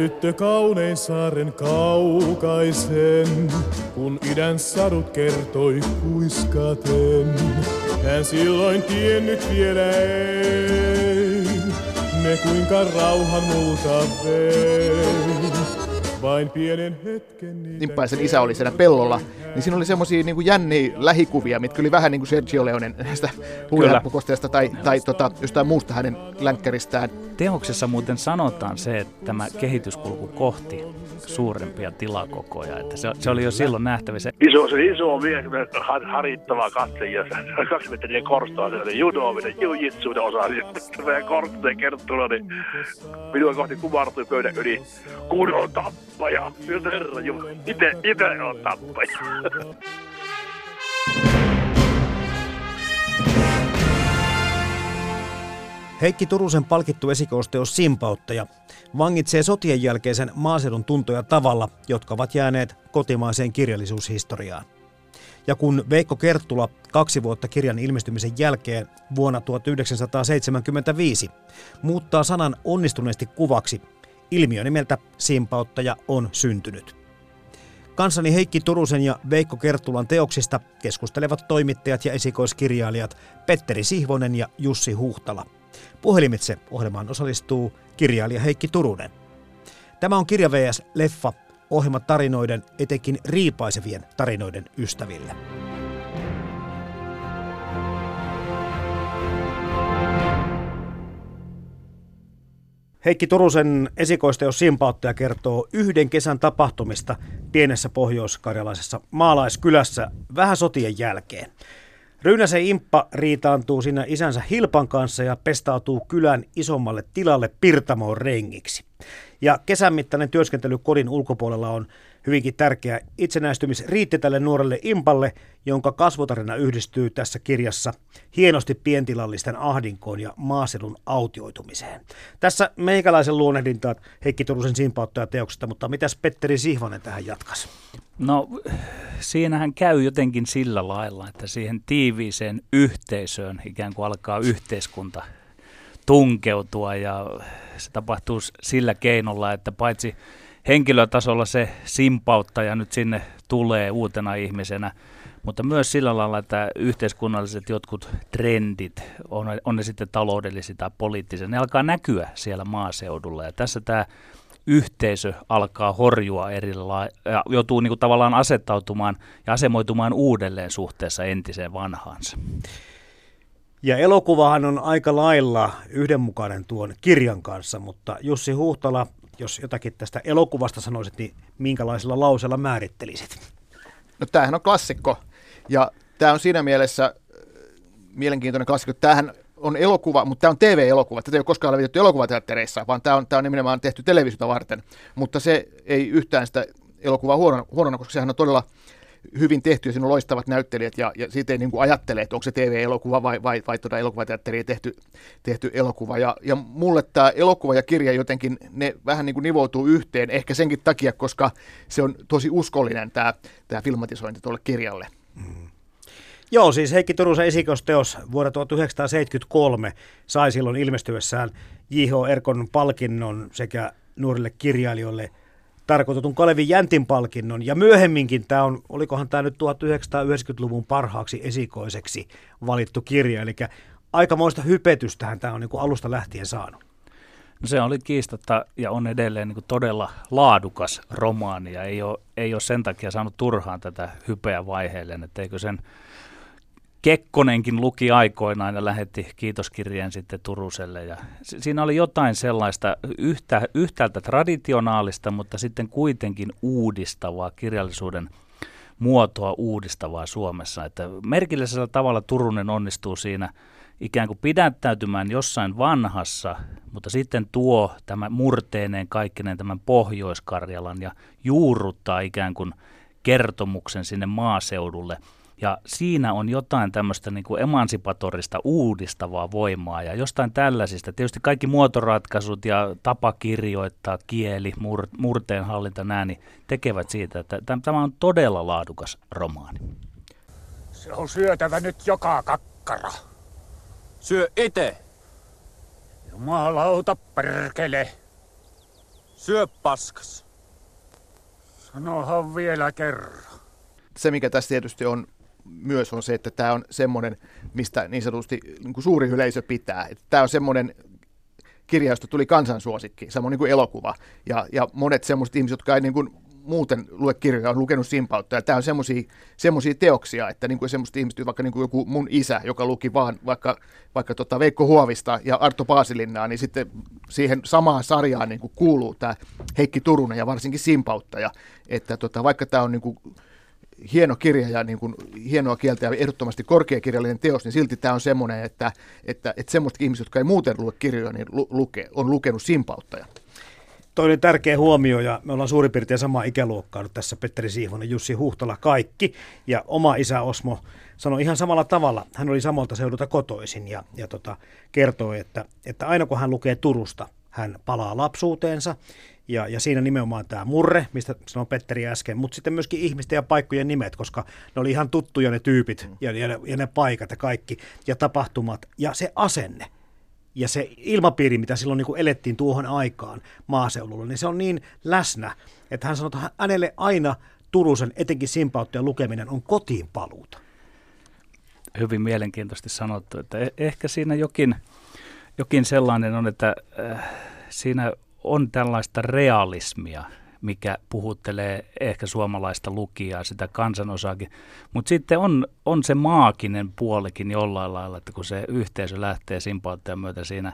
Tyttö kaunein saaren kaukaisen, kun idän sadut kertoi kuiskaten. Hän silloin tiennyt vielä ei, ne kuinka rauhan multa vei. Vain pienen hetken niitä Nimppaisen isä oli siellä pellolla, niin siinä oli semmoisia niin jänniä lähikuvia, mitkä oli vähän niin kuin Sergio Leonen näistä huijapukosteesta tai, tai tota, jostain muusta hänen länkkäristään. Teoksessa muuten sanotaan se, että tämä kehityskulku kohti suurempia tilakokoja, että se, se oli jo silloin nähtävissä. Iso, se iso mies, har, harittava katse ja se kaksimetrinen korstoa, se oli judoaminen, jujitsuuden osa, sitten meidän korstojen kertoo, niin minua kohti kumartui pöydän yli. Kun on tappaja, nyt herra Jumala, ite, ite on tappaja. Heikki Turusen palkittu esikoosteos Simpauttaja vangitsee sotien jälkeisen maaseudun tuntoja tavalla, jotka ovat jääneet kotimaiseen kirjallisuushistoriaan. Ja kun Veikko Kerttula kaksi vuotta kirjan ilmestymisen jälkeen vuonna 1975 muuttaa sanan onnistuneesti kuvaksi, ilmiö nimeltä Simpauttaja on syntynyt. Kansani Heikki Turusen ja Veikko Kerttulan teoksista keskustelevat toimittajat ja esikoiskirjailijat Petteri Sihvonen ja Jussi Huhtala. Puhelimitse ohjelmaan osallistuu kirjailija Heikki Turunen. Tämä on Kirja VS Leffa, ohjelma tarinoiden, etenkin riipaisevien tarinoiden ystäville. Heikki Turusen esikoisteos Simpauttaja kertoo yhden kesän tapahtumista pienessä pohjoiskarjalaisessa maalaiskylässä vähän sotien jälkeen. Ryynäsen Imppa riitaantuu siinä isänsä Hilpan kanssa ja pestautuu kylän isommalle tilalle Pirtamoon rengiksi. Ja kesän mittainen työskentely kodin ulkopuolella on hyvinkin tärkeä itsenäistymisriitti tälle nuorelle Impalle, jonka kasvotarina yhdistyy tässä kirjassa hienosti pientilallisten ahdinkoon ja maaseudun autioitumiseen. Tässä meikäläisen luonnehdinta Heikki Turusen simpauttaja teoksesta, mutta mitäs Petteri Sihvonen tähän jatkas? No siinähän käy jotenkin sillä lailla, että siihen tiiviiseen yhteisöön ikään kuin alkaa yhteiskunta tunkeutua ja se tapahtuu sillä keinolla, että paitsi henkilötasolla se simpauttaja nyt sinne tulee uutena ihmisenä, mutta myös sillä lailla, että yhteiskunnalliset jotkut trendit, on, on ne sitten taloudellisia tai poliittisia, ne alkaa näkyä siellä maaseudulla. Ja tässä tämä yhteisö alkaa horjua eri ja joutuu niin kuin tavallaan asettautumaan ja asemoitumaan uudelleen suhteessa entiseen vanhaansa. Ja elokuvahan on aika lailla yhdenmukainen tuon kirjan kanssa, mutta Jussi Huhtala, jos jotakin tästä elokuvasta sanoisit, niin minkälaisella lauseella määrittelisit? No tämähän on klassikko ja tämä on siinä mielessä äh, mielenkiintoinen klassikko. Tämähän on elokuva, mutta tämä on TV-elokuva. Tätä ei ole koskaan levitetty elokuvateattereissa, vaan tämä on, tämä on nimenomaan tehty televisiota varten. Mutta se ei yhtään sitä elokuvaa huonona, huonona koska sehän on todella hyvin tehty ja siinä on loistavat näyttelijät ja, ja siitä ei niin kuin ajattele, että onko se TV-elokuva vai, vai, vai tuota elokuvateatteriin tehty, tehty elokuva. Ja, ja mulle tämä elokuva ja kirja jotenkin, ne vähän niin kuin nivoutuu yhteen, ehkä senkin takia, koska se on tosi uskollinen tämä, tämä filmatisointi tuolle kirjalle. Mm. Joo, siis Heikki Turusen esikosteos vuonna 1973 sai silloin ilmestyessään J.H. Erkon palkinnon sekä nuorille kirjailijoille tarkoitetun Kalevi Jäntin palkinnon. Ja myöhemminkin tämä on, olikohan tämä nyt 1990-luvun parhaaksi esikoiseksi valittu kirja. Eli aikamoista hypetystähän tämä on niin kuin alusta lähtien saanut. No se oli kiistatta ja on edelleen niin todella laadukas romaani ja ei ole, ei ole sen takia saanut turhaan tätä hypeä vaiheelleen, että eikö sen Kekkonenkin luki aikoinaan ja lähetti kiitoskirjeen sitten Turuselle. Ja siinä oli jotain sellaista yhtä, yhtäältä traditionaalista, mutta sitten kuitenkin uudistavaa kirjallisuuden muotoa uudistavaa Suomessa. Että merkillisellä tavalla Turunen onnistuu siinä ikään kuin pidättäytymään jossain vanhassa, mutta sitten tuo tämä murteineen kaikkinen tämän Pohjois-Karjalan ja juurruttaa ikään kuin kertomuksen sinne maaseudulle – ja siinä on jotain tämmöistä niin kuin emansipatorista uudistavaa voimaa ja jostain tällaisista. Tietysti kaikki muotoratkaisut ja tapa kirjoittaa, kieli, mur, murteen hallinta, nämä, niin tekevät siitä, että tämä on todella laadukas romaani. Se on syötävä nyt joka kakkara. Syö ite. Jumalauta perkele. Syö paskas. Sanohan vielä kerran. Se, mikä tässä tietysti on myös on se, että tämä on semmoinen, mistä niin sanotusti niin kuin suuri yleisö pitää. Että tämä on semmoinen kirja, josta tuli kansansuosikki, samoin niin kuin elokuva. Ja, ja monet semmoiset ihmiset, jotka ei niin kuin muuten lue kirjoja, on lukenut Simpautta. Ja tämä on semmoisia teoksia, että niin kuin semmoiset ihmiset, vaikka niin kuin joku mun isä, joka luki vaan vaikka, vaikka tota Veikko Huovista ja Arto Paasilinnaa, niin sitten siihen samaan sarjaan niin kuin kuuluu tämä Heikki Turunen ja varsinkin Simpauttaja. Että tota, vaikka tämä on niin kuin hieno kirja ja niin kuin hienoa kieltä ja ehdottomasti korkeakirjallinen teos, niin silti tämä on semmoinen, että, että, että semmoiset ihmiset, jotka ei muuten lue kirjoja, niin lu, luke, on lukenut simpauttaja. Toi oli tärkeä huomio ja me ollaan suurin piirtein sama ikäluokkaa nyt tässä Petteri Siivonen, Jussi Huhtala, kaikki. Ja oma isä Osmo sanoi ihan samalla tavalla. Hän oli samalta seudulta kotoisin ja, ja tota, kertoi, että, että aina kun hän lukee Turusta, hän palaa lapsuuteensa ja, ja siinä nimenomaan tämä murre, mistä sanoi Petteri äsken, mutta sitten myöskin ihmisten ja paikkojen nimet, koska ne oli ihan tuttuja ne tyypit mm. ja, ja, ne, ja ne paikat ja kaikki ja tapahtumat ja se asenne ja se ilmapiiri, mitä silloin niin kuin elettiin tuohon aikaan maaseudulla, niin se on niin läsnä, että hän sanoi, että hänelle aina Turusen, etenkin simpauttajan lukeminen on kotiin paluuta. Hyvin mielenkiintoisesti sanottu, että e- ehkä siinä jokin, jokin sellainen on, että äh, siinä on tällaista realismia, mikä puhuttelee ehkä suomalaista lukijaa, sitä kansanosaakin. Mutta sitten on, on se maaginen puolikin jollain lailla, että kun se yhteisö lähtee simpauttajan myötä siinä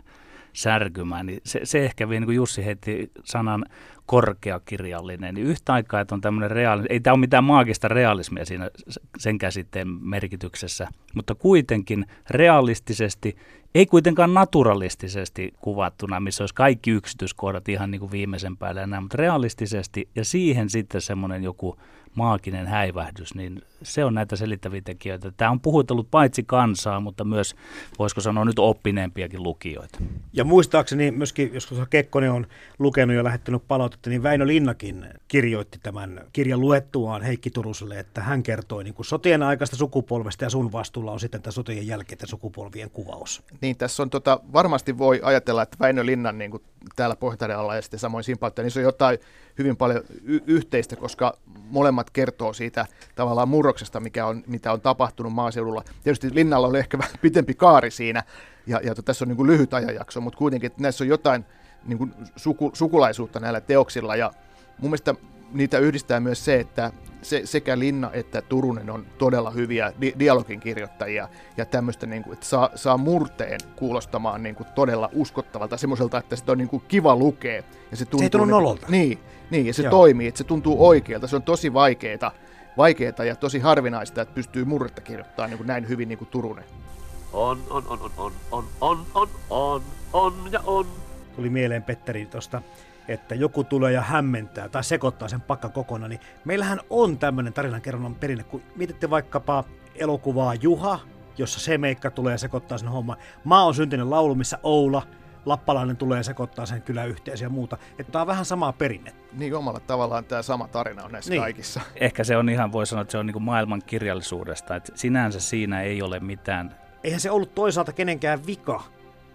särkymään, niin se, se ehkä niin kuin Jussi heitti sanan korkeakirjallinen, niin yhtä aikaa, että on tämmöinen reaalinen, ei tämä ole mitään maagista realismia siinä sen käsitteen merkityksessä, mutta kuitenkin realistisesti, ei kuitenkaan naturalistisesti kuvattuna, missä olisi kaikki yksityiskohdat ihan niin kuin viimeisen päälle näin, mutta realistisesti ja siihen sitten semmoinen joku maaginen häivähdys, niin se on näitä selittäviä tekijöitä. Tämä on puhutellut paitsi kansaa, mutta myös, voisiko sanoa nyt oppineempiakin lukijoita. Ja muistaakseni myöskin, jos Kekkonen on lukenut ja lähettänyt palautetta, niin Väinö Linnakin kirjoitti tämän kirjan luettuaan Heikki Turuselle, että hän kertoi niin kuin sotien aikaista sukupolvesta ja sun vastuulla on sitten tämä sotien jälkeiden sukupolvien kuvaus. Niin, tässä on tota, varmasti voi ajatella, että Väinö Linnan niin kuin täällä Pohjois-Karjalalla ja sitten samoin Simpautta, niin se on jotain hyvin paljon y- yhteistä, koska molemmat kertoo siitä tavallaan murroksesta, mikä on, mitä on tapahtunut maaseudulla. Tietysti Linnalla oli ehkä vähän pitempi kaari siinä, ja, ja tässä on niin kuin lyhyt ajanjakso, mutta kuitenkin että näissä on jotain niin kuin suku, sukulaisuutta näillä teoksilla, ja mun mielestä niitä yhdistää myös se, että se, sekä Linna että Turunen on todella hyviä di- dialogin kirjoittajia ja tämmöistä, niin kuin, että saa, saa murteen kuulostamaan niin kuin todella uskottavalta, semmoiselta, että sitä on niin kuin kiva lukea. Ja se, tuntuu, se ei tunnu niin, Niin, niin, ja se Joo. toimii, että se tuntuu oikealta. Se on tosi vaikeaa, vaikeaa ja tosi harvinaista, että pystyy murretta kirjoittamaan niin kuin näin hyvin niin kuin Turunen. On, on, on, on, on, on, on, on, on, on ja on. Tuli mieleen Petteri tuosta että joku tulee ja hämmentää tai sekoittaa sen pakka kokonaan, niin meillähän on tämmöinen tarinankerronnan perinne, kun mietitte vaikkapa elokuvaa Juha, jossa se meikka tulee ja sekoittaa sen homman. Maa on syntynyt laulu, missä Oula, lappalainen tulee ja sekoittaa sen kyläyhteisö ja muuta. Että tämä on vähän samaa perinne. Niin omalla tavallaan tämä sama tarina on näissä niin. kaikissa. Ehkä se on ihan, voi sanoa, että se on niin kuin maailman kirjallisuudesta. Että sinänsä siinä ei ole mitään. Eihän se ollut toisaalta kenenkään vika,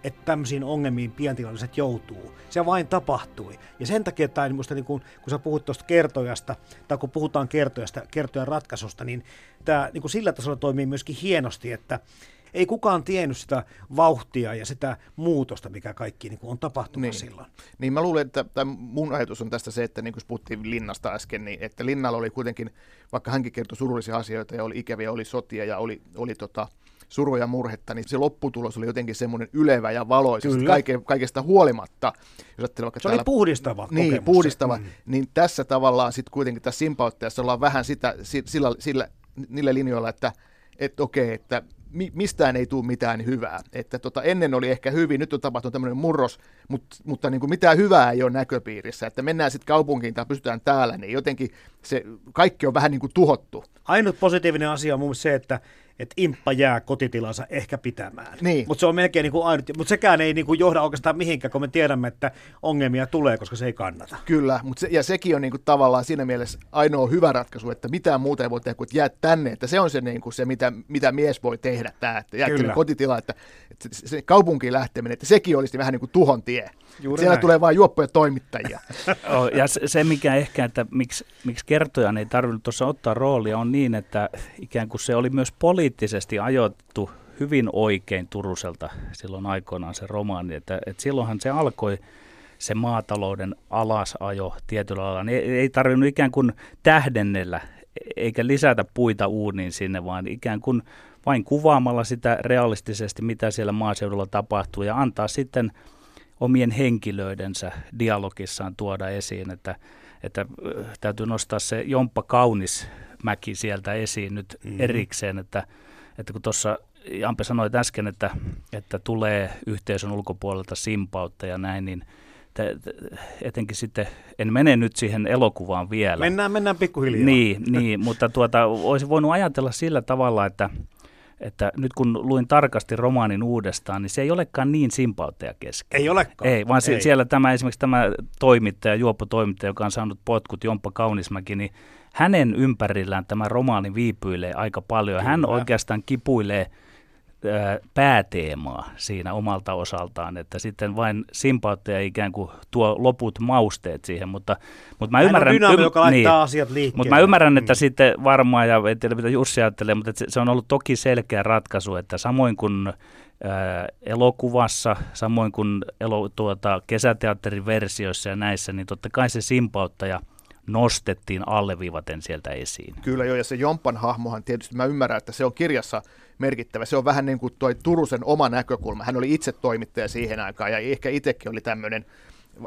että tämmöisiin ongelmiin pientilalliset joutuu. Se vain tapahtui. Ja sen takia tämä, niin musta, niin kun, kun sä puhut tuosta kertojasta, tai kun puhutaan kertojasta, kertojan ratkaisusta, niin tämä niin sillä tasolla toimii myöskin hienosti, että ei kukaan tiennyt sitä vauhtia ja sitä muutosta, mikä kaikki niin on tapahtunut niin. silloin. Niin mä luulen, että tämä mun ajatus on tästä se, että niin kuin puhuttiin Linnasta äsken, niin että Linnalla oli kuitenkin, vaikka hänkin kertoi surullisia asioita ja oli ikäviä, oli sotia ja oli, oli tota, surua ja murhetta, niin se lopputulos oli jotenkin semmoinen ylevä ja valoisa kaike, kaikesta huolimatta. Jos vaikka Se oli täällä puhdistava niin, kokemus. puhdistava. Mm. Niin tässä tavallaan sitten kuitenkin tässä simpauttajassa ollaan vähän sitä, si- sillä, sillä, niillä linjoilla, että et okei, että mi- mistään ei tule mitään hyvää. Että tota, ennen oli ehkä hyvin, nyt on tapahtunut tämmöinen murros, mutta, mutta niin kuin mitään hyvää ei ole näköpiirissä. Että mennään sitten kaupunkiin tai pysytään täällä, niin jotenkin se kaikki on vähän niin kuin tuhottu. Ainut positiivinen asia on mun se, että että imppa jää kotitilansa ehkä pitämään. Niin. Mutta se on melkein niin kuin ainut, mutta sekään ei niin kuin johda oikeastaan mihinkään, kun me tiedämme, että ongelmia tulee, koska se ei kannata. Kyllä, mutta se, ja sekin on niinku tavallaan siinä mielessä ainoa hyvä ratkaisu, että mitään muuta ei voi tehdä kuin että jää tänne, että se on se, niinku se mitä, mitä mies voi tehdä, tämä, että jää kotitila, että, että se, se kaupunkiin lähteminen, että sekin olisi vähän niin kuin tuhon tie. Juuri Siellä näin. tulee vain juoppoja toimittajia. Oh, ja se, se, mikä ehkä, että miksi, miksi kertojan ei tarvinnut tuossa ottaa roolia, on niin, että ikään kuin se oli myös poliittisesti ajoittu hyvin oikein Turuselta silloin aikoinaan se romaani, että, että silloinhan se alkoi se maatalouden alasajo tietyllä lailla. Niin Ei, ei tarvinnut ikään kuin tähdennellä eikä lisätä puita uuniin sinne, vaan ikään kuin vain kuvaamalla sitä realistisesti, mitä siellä maaseudulla tapahtuu ja antaa sitten omien henkilöidensä dialogissaan tuoda esiin, että, että äh, täytyy nostaa se Jomppa Kaunismäki sieltä esiin nyt mm-hmm. erikseen, että, että kun tuossa Jampe sanoi äsken, että, että tulee yhteisön ulkopuolelta simpautta ja näin, niin te, te, etenkin sitten, en mene nyt siihen elokuvaan vielä. Mennään, mennään pikkuhiljaa. Niin, niin mutta tuota, olisi voinut ajatella sillä tavalla, että, että nyt kun luin tarkasti romaanin uudestaan, niin se ei olekaan niin simpautteja kesken. Ei olekaan. Ei, vaan ei. Siellä tämä esimerkiksi tämä toimittaja, juoppotoimittaja, joka on saanut potkut, Jomppa Kaunismäki, niin hänen ympärillään tämä romaani viipyilee aika paljon. Kyllä. Hän oikeastaan kipuilee pääteemaa siinä omalta osaltaan, että sitten vain simpautteja ikään kuin tuo loput mausteet siihen, mutta, mutta mä ymmärrän... dynaami, ym- joka laittaa niin. asiat liikkeelle. Mutta mä ymmärrän, että Mm. sitten varmaan, ja en tiedä mitä Jussi ajattelee, mutta se, se on ollut toki selkeä ratkaisu, että samoin kuin elokuvassa, samoin kuin elo, tuota, kesäteatterin versioissa ja näissä, niin totta kai se simpauttaja nostettiin alleviivaten sieltä esiin. Kyllä joo, ja se Jompan hahmohan tietysti, mä ymmärrän, että se on kirjassa merkittävä. Se on vähän niin kuin toi Turusen oma näkökulma. Hän oli itse toimittaja siihen aikaan, ja ehkä itsekin oli tämmöinen,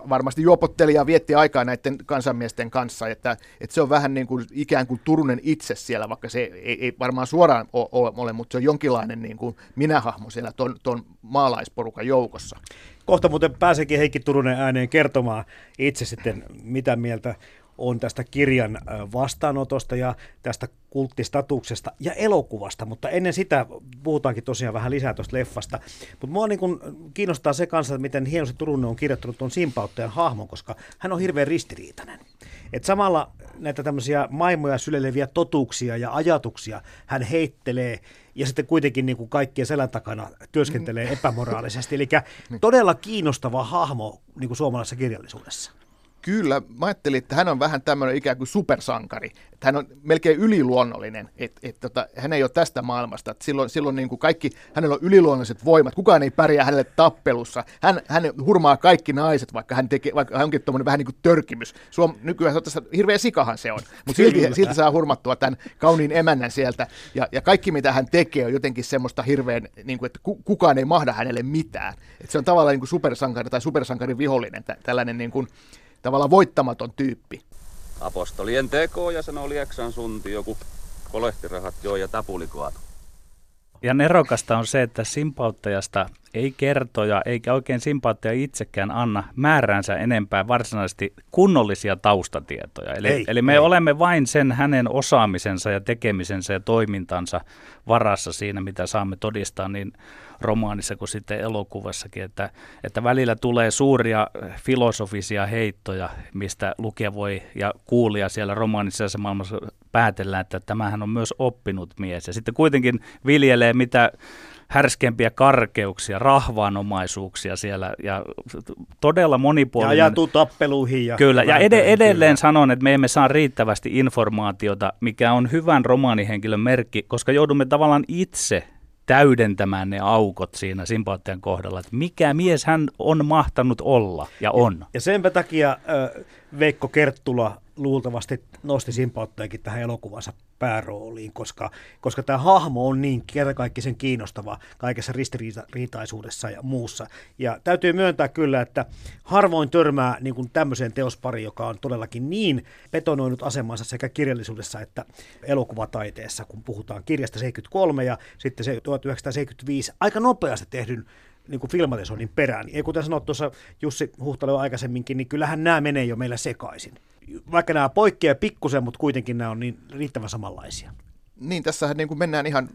varmasti juopotteli ja vietti aikaa näiden kansanmiesten kanssa, että, että se on vähän niin kuin ikään kuin Turunen itse siellä, vaikka se ei, ei varmaan suoraan o- o- ole, mutta se on jonkinlainen niin kuin minähahmo siellä ton, ton maalaisporukan joukossa. Kohta muuten pääseekin Heikki Turunen ääneen kertomaan itse sitten, mitä mieltä on tästä kirjan vastaanotosta ja tästä kulttistatuksesta ja elokuvasta, mutta ennen sitä puhutaankin tosiaan vähän lisää tuosta leffasta. Mutta mua niin kun kiinnostaa se kanssa, että miten hienosti Turunen on kirjoittanut tuon simpauttajan hahmon, koska hän on hirveän ristiriitainen. Et samalla näitä tämmöisiä maailmoja syleileviä totuuksia ja ajatuksia hän heittelee ja sitten kuitenkin niin kuin kaikkien selän takana työskentelee epämoraalisesti. Eli todella kiinnostava hahmo niin kuin suomalaisessa kirjallisuudessa. Kyllä, mä ajattelin, että hän on vähän tämmöinen ikään kuin supersankari. Että hän on melkein yliluonnollinen, että et, tota, hän ei ole tästä maailmasta. Että silloin silloin niin kuin kaikki, hänellä on yliluonnolliset voimat, kukaan ei pärjää hänelle tappelussa. Hän, hän hurmaa kaikki naiset, vaikka hän, tekee, vaikka hän onkin tuommoinen vähän niin kuin törkimys. Suom, nykyään se on tässä, hirveä sikahan se on, mutta silti, silti saa hurmattua tämän kauniin emännän sieltä. Ja, ja kaikki mitä hän tekee on jotenkin semmoista hirveän, niin kuin, että ku, kukaan ei mahda hänelle mitään. Että se on tavallaan niin kuin supersankari tai supersankarin vihollinen, tä, tällainen niin kuin, tavallaan voittamaton tyyppi. Apostolien teko ja sen oli Eksan sunti joku kolehtirahat joo ja tapuli kaatu. Ja nerokasta on se, että simpauttajasta ei kertoja eikä oikein simpauttaja itsekään anna määränsä enempää varsinaisesti kunnollisia taustatietoja. Eli, Ei, eli me ei. olemme vain sen hänen osaamisensa ja tekemisensä ja toimintansa varassa siinä, mitä saamme todistaa niin romaanissa kuin sitten elokuvassakin, että, että välillä tulee suuria filosofisia heittoja, mistä lukija voi ja kuulija siellä romaanissa ja maailmassa päätellä, että tämähän on myös oppinut mies. Ja sitten kuitenkin viljelee mitä härskeimpiä karkeuksia, rahvaanomaisuuksia siellä ja todella Ja monipuolinen. ajatuu tappeluihin. Ja Kyllä, ja ed- edelleen kyllä. sanon, että me emme saa riittävästi informaatiota, mikä on hyvän romaanihenkilön merkki, koska joudumme tavallaan itse täydentämään ne aukot siinä simpaattian kohdalla, että mikä mies hän on mahtanut olla ja on. Ja senpä takia äh, Veikko Kerttula luultavasti nosti Simpauttajakin tähän elokuvansa päärooliin, koska, koska tämä hahmo on niin kertakaikkisen kiinnostava kaikessa ristiriitaisuudessa ja muussa. Ja täytyy myöntää kyllä, että harvoin törmää niin kuin tämmöiseen teospariin, joka on todellakin niin betonoinut asemansa sekä kirjallisuudessa että elokuvataiteessa, kun puhutaan kirjasta 73 ja sitten se 1975 aika nopeasti tehdyn niin kuin filmatisoinnin perään. Ja kuten sanoit tuossa Jussi Huhtalo aikaisemminkin, niin kyllähän nämä menee jo meillä sekaisin. Vaikka nämä poikkeaa pikkusen, mutta kuitenkin nämä on niin riittävän samanlaisia. Niin, tässähän niin kuin mennään ihan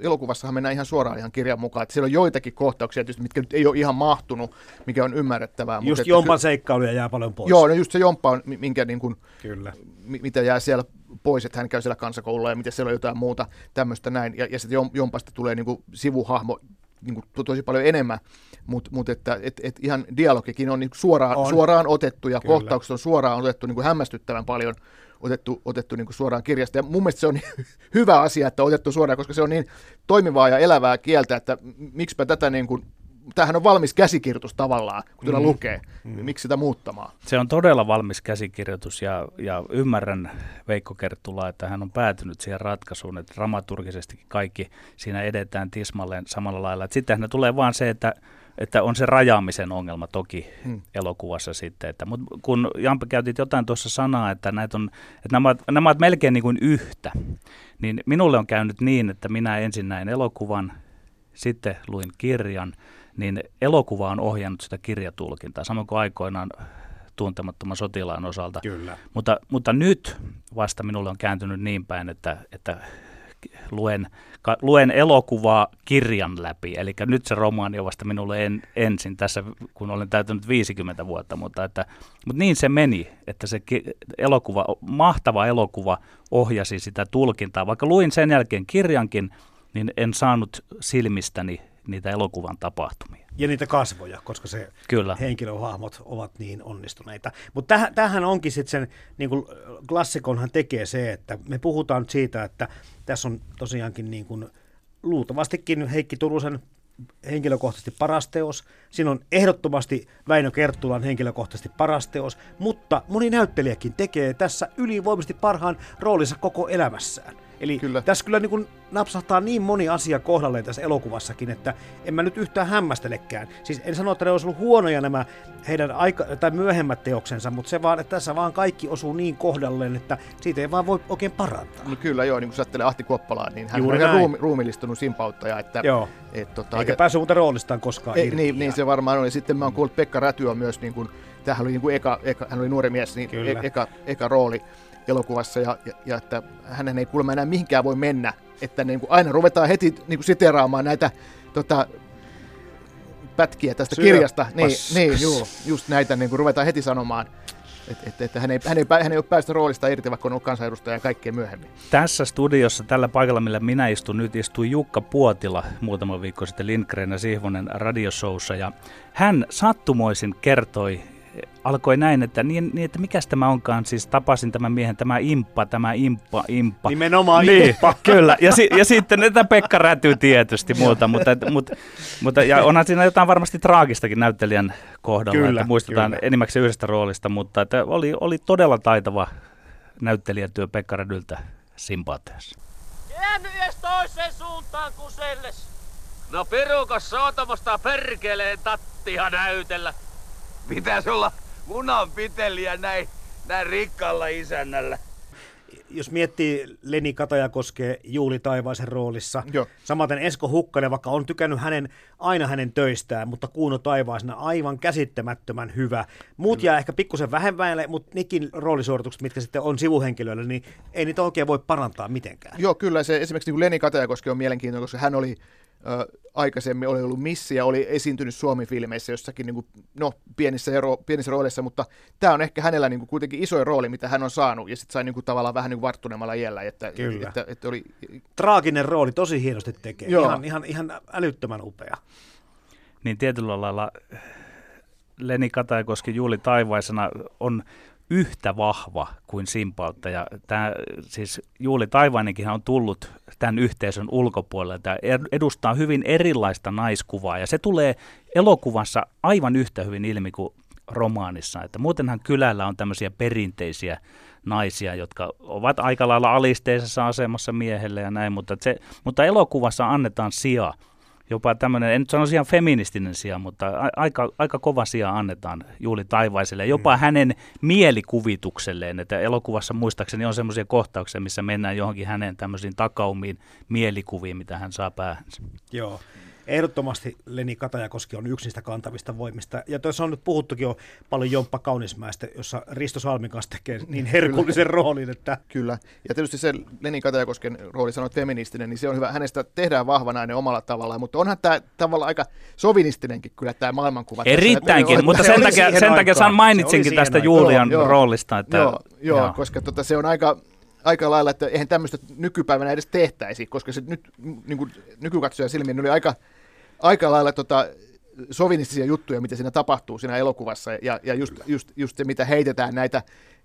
elokuvassahan mennään ihan suoraan ihan kirjan mukaan. Että siellä on joitakin kohtauksia, mitkä nyt ei ole ihan mahtunut, mikä on ymmärrettävää. Just mutta jompan että, seikkailuja jää paljon pois. Joo, no just se jompa on, minkä niin kuin, Kyllä. mitä jää siellä pois, että hän käy siellä kansakoululla ja miten siellä on jotain muuta tämmöistä näin. Ja, ja sitten jompasta tulee niin kuin sivuhahmo, niin kuin tosi paljon enemmän, mutta mut että et, et ihan dialogikin on niin suoraan, on. suoraan otettu ja Kyllä. kohtaukset on suoraan otettu niin kuin hämmästyttävän paljon otettu, otettu niin kuin suoraan kirjasta. Ja mun mielestä se on hyvä asia, että otettu suoraan, koska se on niin toimivaa ja elävää kieltä, että miksipä tätä niin kuin tämähän on valmis käsikirjoitus tavallaan, kun mm. lukee. Mm. Miksi sitä muuttamaan? Se on todella valmis käsikirjoitus ja, ja ymmärrän Veikko Kerttulaa, että hän on päätynyt siihen ratkaisuun, että dramaturgisesti kaikki siinä edetään tismalleen samalla lailla. Sittenhän tulee vaan se, että että on se rajaamisen ongelma toki hmm. elokuvassa sitten. Että, mutta kun Jampe käytit jotain tuossa sanaa, että, näitä on, että nämä, nämä ovat melkein niin kuin yhtä, niin minulle on käynyt niin, että minä ensin näin elokuvan, sitten luin kirjan, niin elokuva on ohjannut sitä kirjatulkintaa, samoin kuin aikoinaan tuntemattoman sotilaan osalta. Kyllä. Mutta, mutta nyt vasta minulle on kääntynyt niin päin, että, että luen, ka, luen elokuvaa kirjan läpi. Eli nyt se romaani on vasta minulle en, ensin tässä, kun olen täytänyt 50 vuotta, mutta, että, mutta niin se meni, että se ki, elokuva, mahtava elokuva ohjasi sitä tulkintaa. Vaikka luin sen jälkeen kirjankin, niin en saanut silmistäni niitä elokuvan tapahtumia. Ja niitä kasvoja, koska se Kyllä. henkilöhahmot ovat niin onnistuneita. Mutta tähän onkin sitten sen, niin kuin klassikonhan tekee se, että me puhutaan siitä, että tässä on tosiaankin niin kuin, luultavastikin Heikki Turusen henkilökohtaisesti paras teos. Siinä on ehdottomasti Väinö Kerttulan henkilökohtaisesti paras teos, mutta moni näyttelijäkin tekee tässä ylivoimaisesti parhaan roolinsa koko elämässään. Eli kyllä. tässä kyllä niin kuin napsahtaa niin moni asia kohdalleen tässä elokuvassakin, että en mä nyt yhtään hämmästelekään. Siis en sano, että ne olisi ollut huonoja nämä heidän aika, tai myöhemmät teoksensa, mutta se vaan, että tässä vaan kaikki osuu niin kohdalleen, että siitä ei vaan voi oikein parantaa. No kyllä joo, niin kun sä ajattelee Ahti Kuoppalaa, niin hän Juuri on ihan ruumi, ruumillistunut simpauttaja. Että, joo. Et, tota, Eikä ja, päässyt muuten roolistaan koskaan ei, niin, niin, se varmaan on. Ja sitten mä oon kuullut Pekka Rätyä myös, niin kuin, tämähän oli niin kuin eka, eka, hän oli nuori mies, niin e, eka, eka rooli elokuvassa ja, ja, ja että hänen ei kuulemma enää mihinkään voi mennä. Että niin kuin aina ruvetaan heti niin kuin siteraamaan näitä tota, pätkiä tästä Syö, kirjasta. Niin, niin juu, just näitä niin kuin ruvetaan heti sanomaan. Että et, et hän, ei, hän, ei, hän ei ole päästä roolista irti, vaikka on ollut kansanedustaja ja kaikkea myöhemmin. Tässä studiossa, tällä paikalla, millä minä istun nyt, istui Jukka Puotila muutama viikko sitten Lindgren ja Sihvonen radioshowssa. Ja hän sattumoisin kertoi alkoi näin, että, niin, niin, että mikäs tämä onkaan, siis tapasin tämän miehen, tämä imppa, tämä imppa, imppa. Nimenomaan niin, imppa. Kyllä, ja, si, ja sitten että Pekka rätyy tietysti muuta, mutta, mutta, mutta ja onhan siinä jotain varmasti traagistakin näyttelijän kohdalla, kyllä, että muistetaan kyllä. enimmäkseen yhdestä roolista, mutta että oli, oli todella taitava näyttelijätyö Pekka Rädyltä Simpaatteessa. Käänny edes toiseen suuntaan kuin selles. No perukas sootamosta perkeleen tattia näytellä. Pitäis olla munanpiteliä näin, näin rikkaalla isännällä. Jos miettii Leni Katajakoskee Juuli Taivaisen roolissa, Joo. samaten Esko Hukkanen, vaikka on tykännyt hänen, aina hänen töistään, mutta Kuuno Taivaisena aivan käsittämättömän hyvä. Muut Kyllä. jää ehkä pikkusen vähemmälle, mutta nekin roolisuoritukset, mitkä sitten on sivuhenkilöillä, niin ei niitä oikein voi parantaa mitenkään. Joo, kyllä se esimerkiksi niin kuin Leni Katajakoski on mielenkiintoinen, koska hän oli aikaisemmin oli ollut missi ja oli esiintynyt Suomi-filmeissä jossakin niin kuin, no, pienissä, ero, pienissä rooleissa, mutta tämä on ehkä hänellä niin kuin, kuitenkin isoin rooli, mitä hän on saanut, ja sitten sai niin kuin, tavallaan vähän niin kuin varttuneemmalla iällä. Että, Kyllä. Että, että oli... Traaginen rooli, tosi hienosti tekee, Joo. Ihan, ihan, ihan älyttömän upea. Niin tietyllä lailla Leni Katajakoski Juuli Taivaisena on yhtä vahva kuin Simpautta. Ja tämä, siis Juuli Taivainenkin on tullut tämän yhteisön ulkopuolelta ja edustaa hyvin erilaista naiskuvaa. Ja se tulee elokuvassa aivan yhtä hyvin ilmi kuin romaanissa. Että muutenhan kylällä on tämmöisiä perinteisiä naisia, jotka ovat aika lailla alisteisessa asemassa miehelle ja näin, mutta, se, mutta elokuvassa annetaan sija jopa tämmöinen, en nyt sanoisi ihan feministinen sija, mutta a- aika, aika kova sija annetaan Juuli Taivaiselle, jopa mm. hänen mielikuvitukselleen, että elokuvassa muistaakseni on semmoisia kohtauksia, missä mennään johonkin hänen tämmöisiin takaumiin mielikuviin, mitä hän saa päähänsä. Joo. Ehdottomasti Leni Katajakoski on yksi niistä kantavista voimista. Ja tuossa on nyt puhuttukin jo paljon Jomppa Kaunismäestä, jossa Risto Salmin kanssa tekee niin herkullisen roolin, että... Kyllä. Ja tietysti se Leni Katajakosken rooli sanoit feministinen, niin se on hyvä. Hänestä tehdään vahva nainen omalla tavallaan, mutta onhan tämä tavallaan aika sovinistinenkin kyllä tämä maailmankuva. Erittäinkin, tässä. mutta sen takia, sen takia saan mainitsinkin tästä Julian joo, roolista. Että, joo, joo, joo, koska tota, se on aika, aika lailla, että eihän tämmöistä nykypäivänä edes tehtäisi, koska se nyt niin kuin nykykatsojan silmiin oli aika, aika lailla tota, sovinistisia juttuja, mitä siinä tapahtuu siinä elokuvassa, ja, ja just, just, just se, mitä heitetään näitä,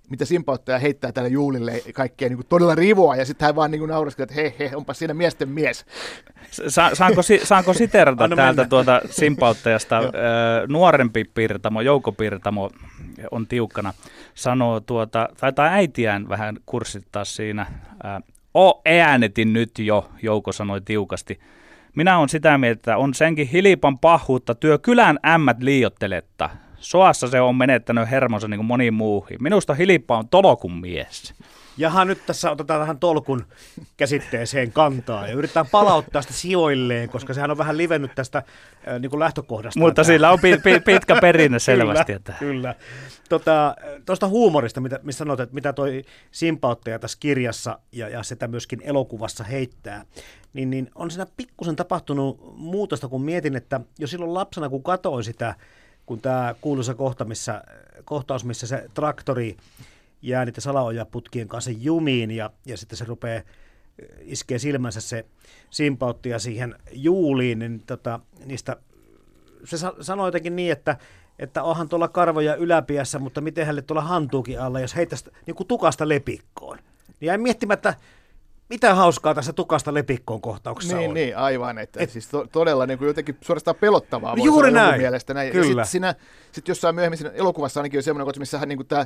mitä simpauttaja heittää tälle Juulille kaikkea niin kuin todella rivoa, ja sitten hän vaan niin nauraskelee, että hei, hei, onpa siinä miesten mies. Sa- saanko, si- saanko siterata täältä mennä. tuota simpauttajasta? nuorempi Pirtamo, Jouko Pirtamo on tiukkana, sanoo tuota, taitaa äitiään vähän kurssittaa siinä, o äänetin nyt jo, Jouko sanoi tiukasti, minä on sitä mieltä, että on senkin hilipan pahuutta työ kylän ämmät liiotteletta. Soassa se on menettänyt hermonsa niin kuin moni muuhin. Minusta Hilippa on tolokun mies. Jaha, nyt tässä otetaan tähän tolkun käsitteeseen kantaa ja yritetään palauttaa sitä sijoilleen, koska sehän on vähän livennyt tästä äh, niin kuin lähtökohdasta. Mutta sillä on pi- pi- pitkä perinne selvästi. kyllä, että. kyllä. Tota, tuosta huumorista, mitä, missä sanoit, että mitä toi simpauttaja tässä kirjassa ja, ja sitä myöskin elokuvassa heittää, niin, niin on siinä pikkusen tapahtunut muutosta, kun mietin, että jo silloin lapsena, kun katsoin sitä, kun tämä kuuluisa kohta, missä, kohtaus, missä se traktori jää niiden salaojaputkien kanssa jumiin ja, ja sitten se rupeaa iskee silmänsä se simpautti siihen juuliin, niin tota, niistä, se sanoi jotenkin niin, että, että onhan tuolla karvoja yläpiässä, mutta miten hänelle tuolla hantuukin alla, jos heittäisi niin kuin tukasta lepikkoon. Niin jäin miettimättä, mitä hauskaa tässä tukasta lepikkoon kohtauksessa niin, on. Niin, aivan. Että Et, siis to, todella niin kuin jotenkin suorastaan pelottavaa. Juuri näin. Mielestä näin. Kyllä. Sitten siinä, sit jossain myöhemmin siinä elokuvassa ainakin on semmoinen kohta, missä hän niin kuin tämä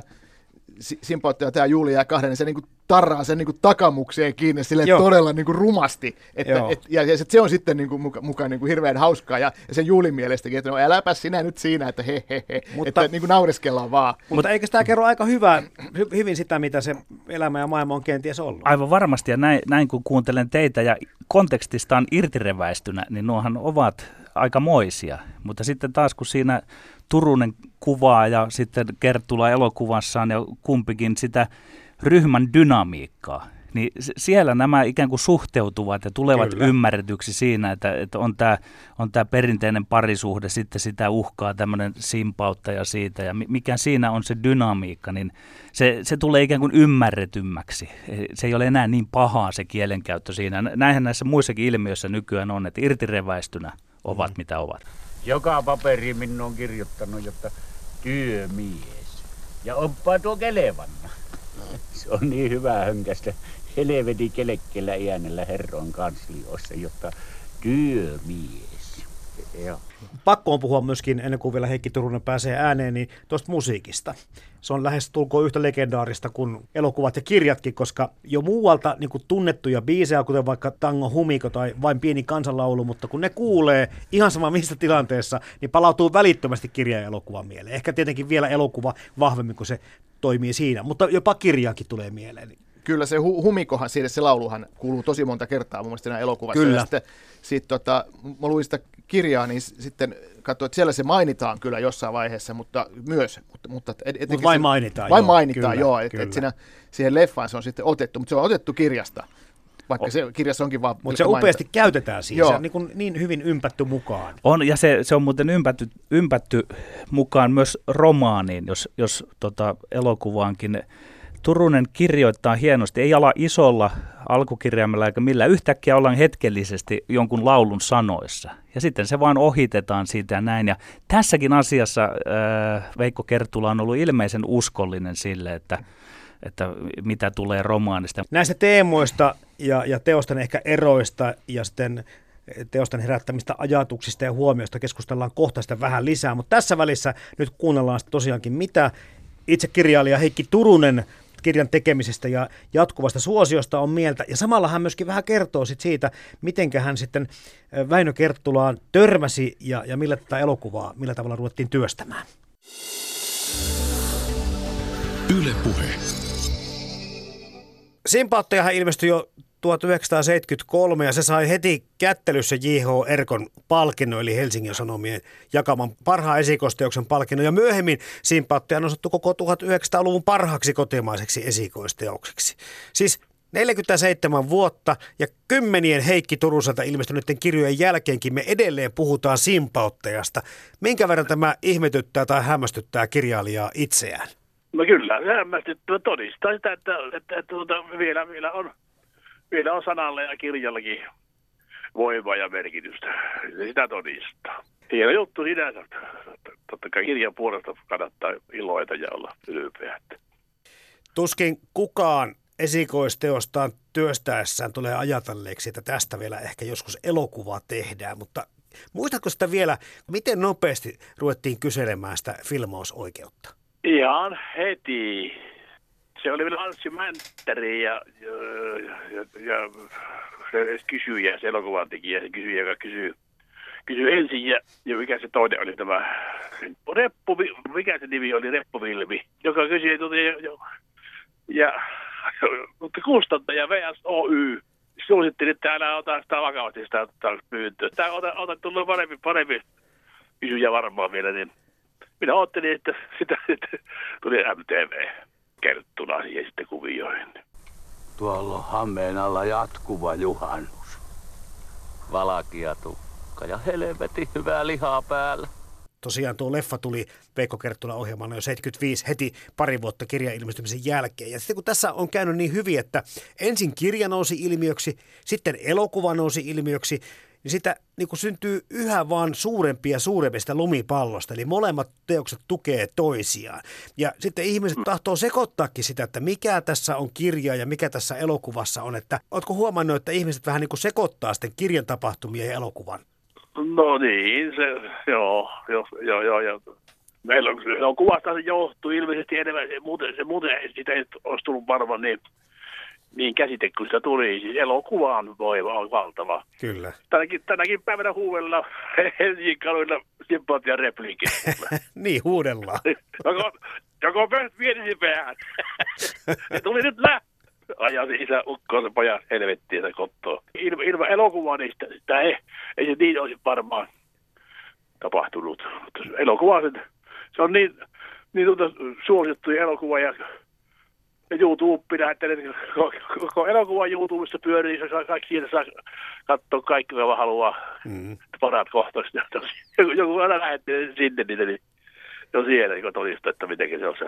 Simpautti ja tämä Juuli jää kahden, niin se niinku tarraa sen niinku takamukseen kiinni sille todella niinku rumasti. Että, et, ja, ja se on sitten niinku muka, muka niinku hirveän hauskaa. Ja, ja sen Juulin mielestäkin, että no äläpä sinä nyt siinä, että he he he. Mutta, että niinku naureskellaan vaan. Mutta eikö tämä kerro aika hyvä, hy, hyvin sitä, mitä se elämä ja maailma on kenties ollut? Aivan varmasti. Ja näin, näin kun kuuntelen teitä ja kontekstistaan irtireväistynä, niin nuohan ovat aika moisia. Mutta sitten taas kun siinä Turunen kuvaa ja sitten Kerttula elokuvassaan ja kumpikin sitä ryhmän dynamiikkaa, niin siellä nämä ikään kuin suhteutuvat ja tulevat Kyllä. ymmärretyksi siinä, että, että on tämä on tämä perinteinen parisuhde, sitten sitä uhkaa tämmöinen simpauttaja siitä, ja mikä siinä on se dynamiikka, niin se, se tulee ikään kuin ymmärretymmäksi. Se ei ole enää niin pahaa se kielenkäyttö siinä. Näinhän näissä muissakin ilmiöissä nykyään on, että irtireväistynä ovat mm. mitä ovat. Joka paperi minun on kirjoittanut, jotta työmies. Ja oppaa tuo kelevanna. Se on niin hyvä hönkästä helveti kelekkellä iänellä herron kanslioissa, jotta työmies. Joo. Pakko on puhua myöskin, ennen kuin vielä Heikki Turunen pääsee ääneen, niin tuosta musiikista. Se on lähes tulkoon yhtä legendaarista kuin elokuvat ja kirjatkin, koska jo muualta niin kuin tunnettuja biisejä, kuten vaikka Tango Humiko tai Vain pieni kansanlaulu, mutta kun ne kuulee ihan sama missä tilanteessa, niin palautuu välittömästi kirja ja elokuva mieleen. Ehkä tietenkin vielä elokuva vahvemmin, kun se toimii siinä, mutta jopa kirjaakin tulee mieleen. Kyllä se hu- humikohan, siitä se lauluhan kuuluu tosi monta kertaa mun mielestä siinä elokuvassa. Kyllä. Ja sitten sit, tota, mä luin sitä kirjaa, niin sitten katsoin, että siellä se mainitaan kyllä jossain vaiheessa, mutta myös. Mutta, mutta et, Mut vain mainitaan. Vain joo, mainitaan, kyllä, joo. Että et siinä, siihen leffaan se on sitten otettu, mutta se on otettu kirjasta. Vaikka o- se kirjassa onkin vaan... Mutta se upeasti mainita. käytetään siinä, se on niin, niin hyvin ympätty mukaan. On, ja se, se on muuten ympätty, ympätty mukaan myös romaaniin, jos, jos tota, elokuvaankin Turunen kirjoittaa hienosti, ei ala isolla alkukirjaimella eikä millä. Yhtäkkiä ollaan hetkellisesti jonkun laulun sanoissa. Ja sitten se vaan ohitetaan siitä ja näin. Ja tässäkin asiassa äh, Veikko Kertula on ollut ilmeisen uskollinen sille, että, että mitä tulee romaanista. Näistä teemoista ja, ja teosten ehkä eroista ja sitten teosten herättämistä ajatuksista ja huomioista keskustellaan kohta sitä vähän lisää, mutta tässä välissä nyt kuunnellaan tosiaankin, mitä itse kirjailija Heikki Turunen kirjan tekemisestä ja jatkuvasta suosiosta on mieltä. Ja samalla hän myöskin vähän kertoo sit siitä, miten hän sitten Väinö Kerttulaan törmäsi ja, ja millä tätä elokuvaa, millä tavalla ruvettiin työstämään. Yle puhe. Simpaattejahan ilmestyi jo 1973 ja se sai heti kättelyssä J.H. Erkon palkinnon, eli Helsingin Sanomien jakaman parhaan esikoisteoksen palkinnon. Ja myöhemmin Simpaatteja on osattu koko 1900-luvun parhaaksi kotimaiseksi esikoisteokseksi. Siis 47 vuotta ja kymmenien Heikki Turuselta ilmestyneiden kirjojen jälkeenkin me edelleen puhutaan simpauttajasta. Minkä verran tämä ihmetyttää tai hämmästyttää kirjailijaa itseään? No kyllä, hämmästyttää todistaa sitä, että, että, että, että tuota, vielä, vielä on vielä on sanalle ja kirjallakin voimaa ja merkitystä. Sitä todistaa. Hieno juttu sinänsä. Totta kai kirjan puolesta kannattaa iloita ja olla ylpeä. Tuskin kukaan esikoisteostaan työstäessään tulee ajatelleeksi, että tästä vielä ehkä joskus elokuva tehdään, mutta muistatko sitä vielä, miten nopeasti ruvettiin kyselemään sitä filmausoikeutta? Ihan heti se oli vielä Anssi Mänttäri ja, ja, ja, ja se kysyjä, se elokuvan tekijä, se kysyjä, joka kysyy, kysyy ensin ja, ja mikä se toinen oli tämä Reppu, mikä se nimi oli, Reppuvilmi, joka kysyi ja, ja, ja mutta kustantaja VS Oy suositteli, että älä ota sitä vakavasti sitä pyyntöä. Tämä ota, ota tullut parempi, parempi kysyjä varmaan vielä, niin minä ajattelin, että sitä että tuli MTV kerttuna siihen sitten kuvioihin. Tuolla on hammeen alla jatkuva juhannus. Valakia tukka ja helvetin hyvää lihaa päällä. Tosiaan tuo leffa tuli Veikko Kerttula ohjelmalla jo 75 heti pari vuotta kirjan ilmestymisen jälkeen. Ja sitten kun tässä on käynyt niin hyvin, että ensin kirja nousi ilmiöksi, sitten elokuva nousi ilmiöksi, niin sitä niin kuin syntyy yhä vaan suurempi ja suurempi sitä lumipallosta. Eli molemmat teokset tukee toisiaan. Ja sitten ihmiset mm. tahtoo sekoittaakin sitä, että mikä tässä on kirja ja mikä tässä elokuvassa on. Että ootko huomannut, että ihmiset vähän niin kuin sekoittaa sitten kirjan tapahtumia ja elokuvan? No niin, se, joo, joo, joo, joo, joo. Meillä on, no, kuvasta se johtuu ilmeisesti enemmän, se muuten, se muuten sitä ei olisi tullut varmaan niin niin käsite, kun sitä tuli. Siis elokuvaan voima on valtava. Kyllä. Tänäkin, tänäkin päivänä huudella Helsingin kaduilla sympatia repliikin. niin, huudellaan. joko, joko pönt pienisi päähän. tuli nyt lä. Ajasi isä ukkoon pojan helvettiä kottoa. Ilman, ilma elokuvaa niin sitä, sitä ei, ei se niin olisi varmaan tapahtunut. Mutta elokuva, se, se on niin, niin tuota, suosittu elokuva ja YouTube näyttelee, koko elokuva YouTubessa pyörii, niin kaikki siitä saa katsoa kaikki, mitä haluaa. Mm. Parat kohtaukset. Joku aina lähettelee sinne niitä, niin se on siellä niin todistaa, että miten se on se.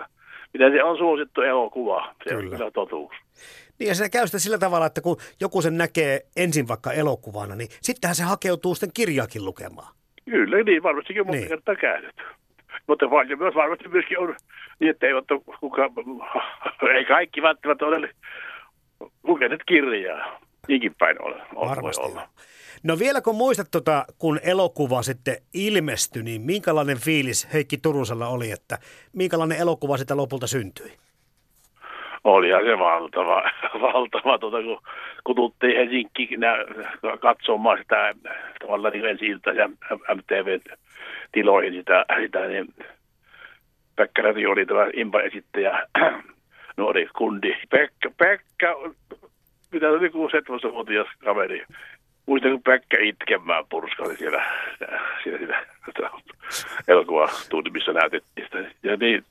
Miten se on suosittu elokuva, se Kyllä. on totuus. Niin ja se käy sitä sillä tavalla, että kun joku sen näkee ensin vaikka elokuvana, niin sittenhän se hakeutuu sitten kirjaakin lukemaan. Kyllä, niin varmastikin monta niin. kertaa käytetty. Mutta myös varmasti myöskin on niin, että eivät ole kuka, ei kaikki välttämättä ole lukeneet kirjaa. Niinkin päin ole, Varmasti. voi olla. No vielä kun muistat, tota, kun elokuva sitten ilmestyi, niin minkälainen fiilis Heikki Turusella oli, että minkälainen elokuva sitä lopulta syntyi? Olihan se valtava, valtava tuota, kun kututtiin Helsinki katsomaan sitä tavallaan niin ensi ja MTV-tiloihin sitä, sitä niin Pekka Räti oli tämä impa-esittäjä, nuori kundi. Pekka, Pekka, mitä oli 17-vuotias kaveri. Muistan, kun Pekka itkemään purskali siellä, siellä, siellä elokuva tunti, missä näytettiin sitä. Ja niin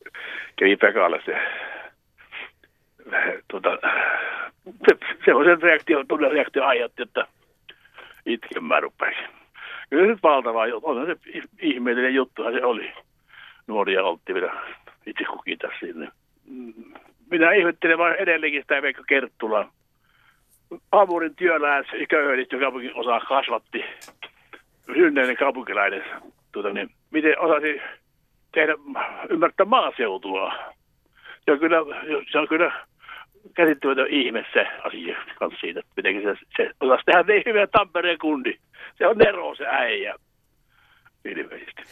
kävi Pekalle se, tuota, se, se on sen reaktio, tunne reaktio aiheutti, että itkemään rupesi. Kyllä se valtava, on se ihmeellinen juttuhan se oli nuoria oltiin vielä itse kukin tässä sinne. Minä ihmettelen vain edelleenkin sitä Veikko Kerttula. Aamurin työläis ja köyhällistön kaupungin osa kasvatti. Synneinen kaupunkilainen. Tuota, niin, miten osasi tehdä, ymmärtää maaseutua. Se on kyllä, se on kyllä käsittämätön ihme se asia kanssa siitä, että miten se, se osasi tehdä niin hyvä Tampereen kundi. Se on Nero se äijä, ilmeisesti.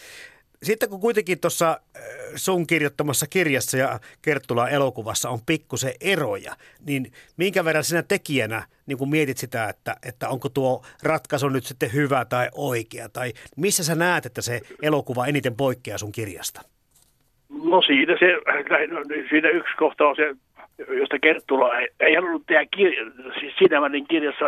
Sitten kun kuitenkin tuossa äh, sun kirjoittamassa kirjassa ja Kerttula elokuvassa on pikkusen eroja, niin minkä verran sinä tekijänä niin kun mietit sitä, että, että onko tuo ratkaisu nyt sitten hyvä tai oikea, tai missä sä näet, että se elokuva eniten poikkeaa sun kirjasta? No siinä, se, no, siinä yksi kohta on se, josta Kerttula ei, ei halunnut tehdä kirja, siis Sinemänin kirjassa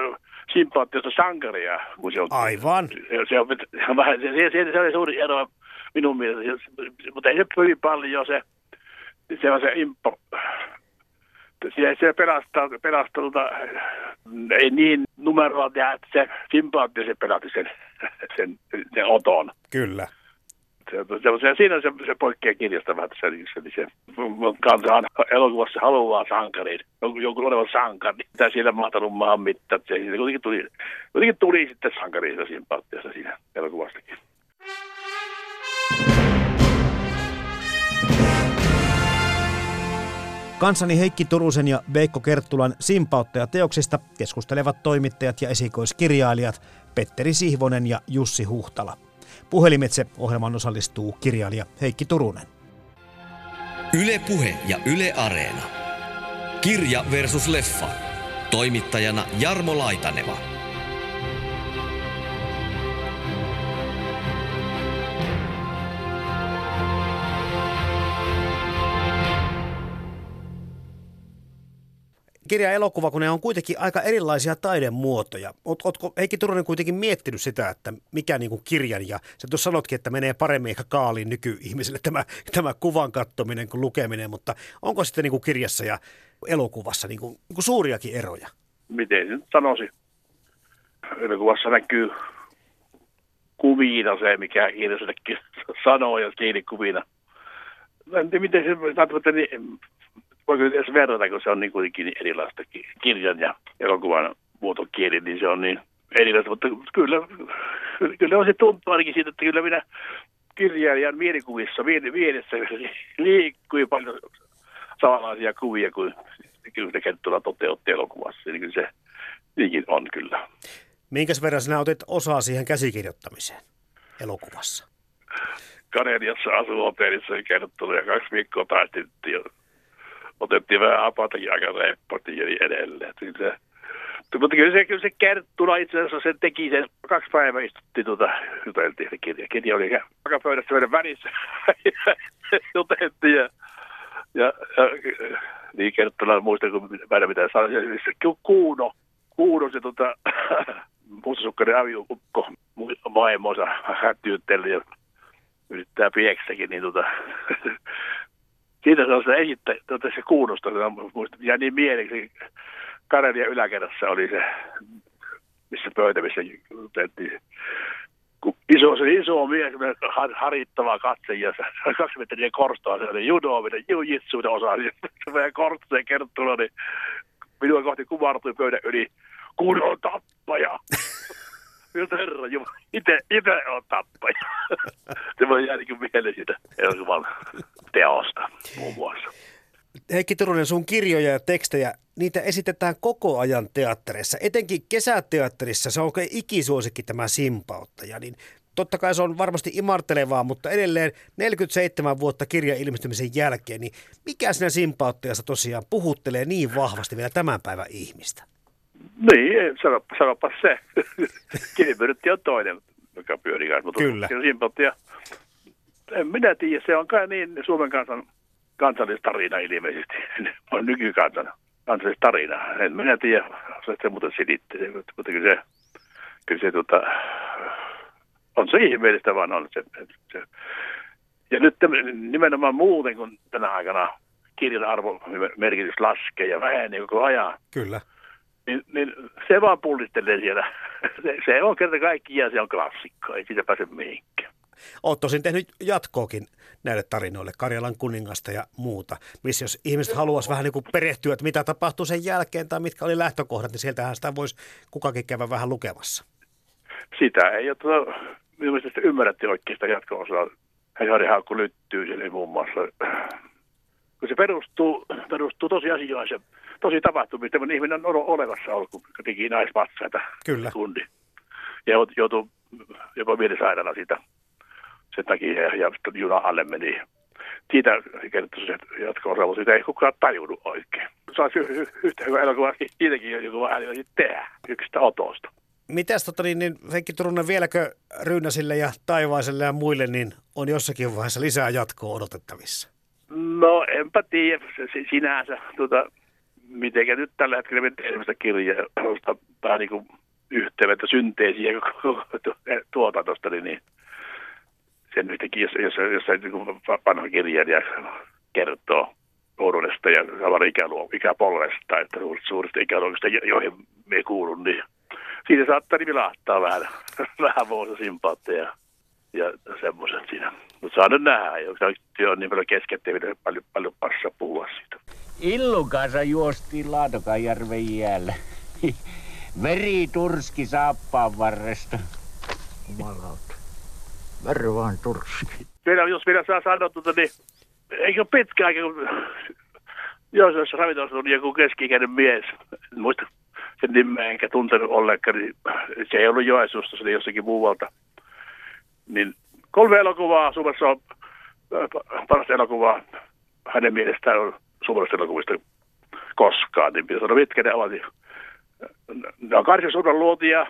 sympaattiosta sankaria. Kun se on, Aivan. Se, on, se, on vähän, se, se, se oli suuri ero minun mielestä, mutta ei se hyvin paljon se, se on se impo. Se, se pelastaa, tota, ei niin numeroa tehdä, että se sympaattio se pelasti sen, sen, sen oton. Kyllä. Se, siinä se, se poikkeaa kirjasta vähän, se, se, se, kansa elokuvassa haluaa sankarin, jonkun, jonkun olevan sankari, mitä siellä mahtanut maan mittaan. Se, kuitenkin tuli, kuitenkin tuli sitten sankari sympaattiasta siinä elokuvastakin. Kansani Heikki Turusen ja Veikko Kerttulan simpauttaja-teoksista keskustelevat toimittajat ja esikoiskirjailijat Petteri Sihvonen ja Jussi Huhtala. Puhelimitse ohjelman osallistuu kirjailija Heikki Turunen. Yle Puhe ja Yle Areena. Kirja versus leffa. Toimittajana Jarmo Laitaneva. Kirja ja elokuva, kun ne on kuitenkin aika erilaisia taidemuotoja. Oot, ootko Heikki Turunen kuitenkin miettinyt sitä, että mikä niin kuin kirjan ja sä tuossa sanotkin, että menee paremmin ehkä kaaliin nykyihmiselle tämä, tämä kuvan kattominen kuin lukeminen, mutta onko sitten niin kuin kirjassa ja elokuvassa niin kuin, niin kuin suuriakin eroja? Miten nyt sanoisin? Elokuvassa näkyy kuvina se, mikä kirjallisellekin sanoo ja kuvina. En tiedä, miten se, niin voiko edes verrata, kun se on niin kuitenkin erilaista kirjan ja elokuvan muotokieli, niin se on niin erilaista, mutta kyllä, kyllä on se tuntuu ainakin siitä, että kyllä minä kirjailijan mielikuvissa vieressä liikkui paljon samanlaisia kuvia kuin kyllä Kenttula toteutti elokuvassa, niin kyllä se niinkin on kyllä. Minkäs verran sinä otit osaa siihen käsikirjoittamiseen elokuvassa? Kanadiassa asuu hotellissa kertoo ja kaksi viikkoa otettiin vähän apatakin aika reppoti ja niin edelleen. Se, mutta kyllä se, kyllä se Kerttula itse asiassa se teki sen, kaksi päivää istuttiin tuota, juteltiin se kirja. Kirja oli pöydässä meidän välissä, juteltiin ja, ja, ja niin Kerttula muista, kun mä mitä sanoin, se Kuuno, Kuuno se tota, mustasukkari aviukko vaimonsa hätyytteli ja yrittää pieksäkin, niin tota, siitä se on se esittäjä, tuota se kuulosta, ja niin mieleksi. Karelian yläkerrassa oli se, missä pöytä, missä tehtiin iso, se iso mies, harittava katse ja kaksi metriä korstoa, se oli judo, mitä jujitsu, mitä osaa, se vähän korsto ja kertoo, niin minua kohti kumartui pöydän yli, kun on tappaja. Miltä herra Jumala, itse, itse on tappaja. se voi jäädä niin mieleen siitä elokuvan teosta muun muassa. Heikki Turunen, sun kirjoja ja tekstejä, niitä esitetään koko ajan teatterissa. Etenkin kesäteatterissa se on ikisuosikki tämä simpauttaja, niin totta kai se on varmasti imartelevaa, mutta edelleen 47 vuotta kirjan ilmestymisen jälkeen, niin mikä siinä simpauttajassa tosiaan puhuttelee niin vahvasti vielä tämän päivän ihmistä? Niin, sanoppa, sanoppa se. Kiinipyrytti on toinen, joka pyörii kanssa. Mutta Kyllä. Simpauttia, en minä tiedä, se on kai niin Suomen kansan kansallistarina ilmeisesti. on nykykansan kansallistarina. En minä tiedä, se, se muuten silitti. Mutta kyllä se, kyllä se tota, on se ihmeellistä vaan on se, se. Ja nyt nimenomaan muuten, kun tänä aikana kirjan arvo merkitys laskee ja vähenee koko ajan. Kyllä. Niin, niin se vaan pullistelee siellä. Se, se on kerta kaikkiaan, se on klassikko, ei siitä pääse mihinkään. Olet tosin tehnyt jatkoakin näille tarinoille, Karjalan kuningasta ja muuta, missä jos ihmiset haluaisi vähän niin kuin perehtyä, että mitä tapahtuu sen jälkeen tai mitkä oli lähtökohdat, niin sieltähän sitä voisi kukakin käydä vähän lukemassa. Sitä ei ole tuota, minun mielestä ymmärrätte oikein sitä jatko-osaa. Jari Haakku lyttyy sille muun muassa. Kun se perustuu, perustuu tosiasioihin se tosi tapahtumia. Tämmöinen ihminen on olemassa ollut, kun teki naisvatsaita Kyllä. tunti. Ja jout- joutui jopa mielisairaana siitä sen takia ja, ja juna alle meni. Siitä kertoi se mutta sitä ei kukaan tajunnut oikein. Y- y- yhtä hyvä elokuva siitäkin joku ääni tehdä yksistä otosta. Mitäs tota niin, niin Heikki Turunen, vieläkö Ryynäsille ja Taivaiselle ja muille niin on jossakin vaiheessa lisää jatkoa odotettavissa? No enpä tiedä se, se sinänsä, tuota, mitenkä nyt tällä hetkellä me teemme sitä kirjaa, vähän niin kuin yhteyttä synteesiä tuotantosta, niin, niin sen yhtäkin, jos, jos, jos se niin kuin vanha kirjailija kertoo nuoruudesta ja samalla ikäpolvesta, että suurista, ikäluokista, jo- joihin me kuulun, niin siinä saattaa niin vilahtaa vähän, vähän vuosia sympaatteja ja semmoiset siinä. Mutta saa nyt nähdä, jos työ on niin paljon kesken, ettei paljon, paljon passaa puhua siitä. Illun kanssa juostiin Laatokajärven jäällä. Veri turski saappaan varresta. Jumalauta. Veri vaan turski. Vielä, jos vielä saa sanoa, tuota, niin eikö pitkä aika, kun jossain ravintolassa oli joku keski-ikäinen mies, en muista sen nimeä enkä tuntenut ollenkaan, niin se ei ollut Joensuusta, se oli jossakin muualta. Niin kolme elokuvaa Suomessa on äh, parasta elokuvaa hänen mielestään on suomalaisista elokuvista koskaan, niin pitää sanoa, mitkä ne ovat. niin Ne on Karja Suuran luotia,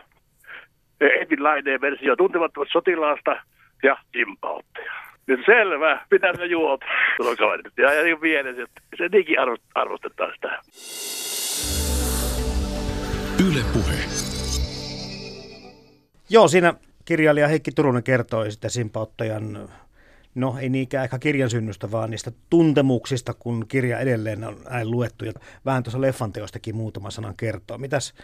Edwin Laineen versio Tuntemattomat sotilaasta ja Simpautteja. Nyt selvä, pitää se juota. Tuo kaverit. Ja, ja niin mielessä, että se niinkin arvo- arvostetaan sitä. Yle Puhe. Joo, siinä kirjailija Heikki Turunen kertoi sitä simpauttajan, no ei niinkään ehkä kirjan synnystä, vaan niistä tuntemuksista, kun kirja edelleen on näin luettu. Ja vähän tuossa leffan teostakin muutama sanan kertoo. Mitäs,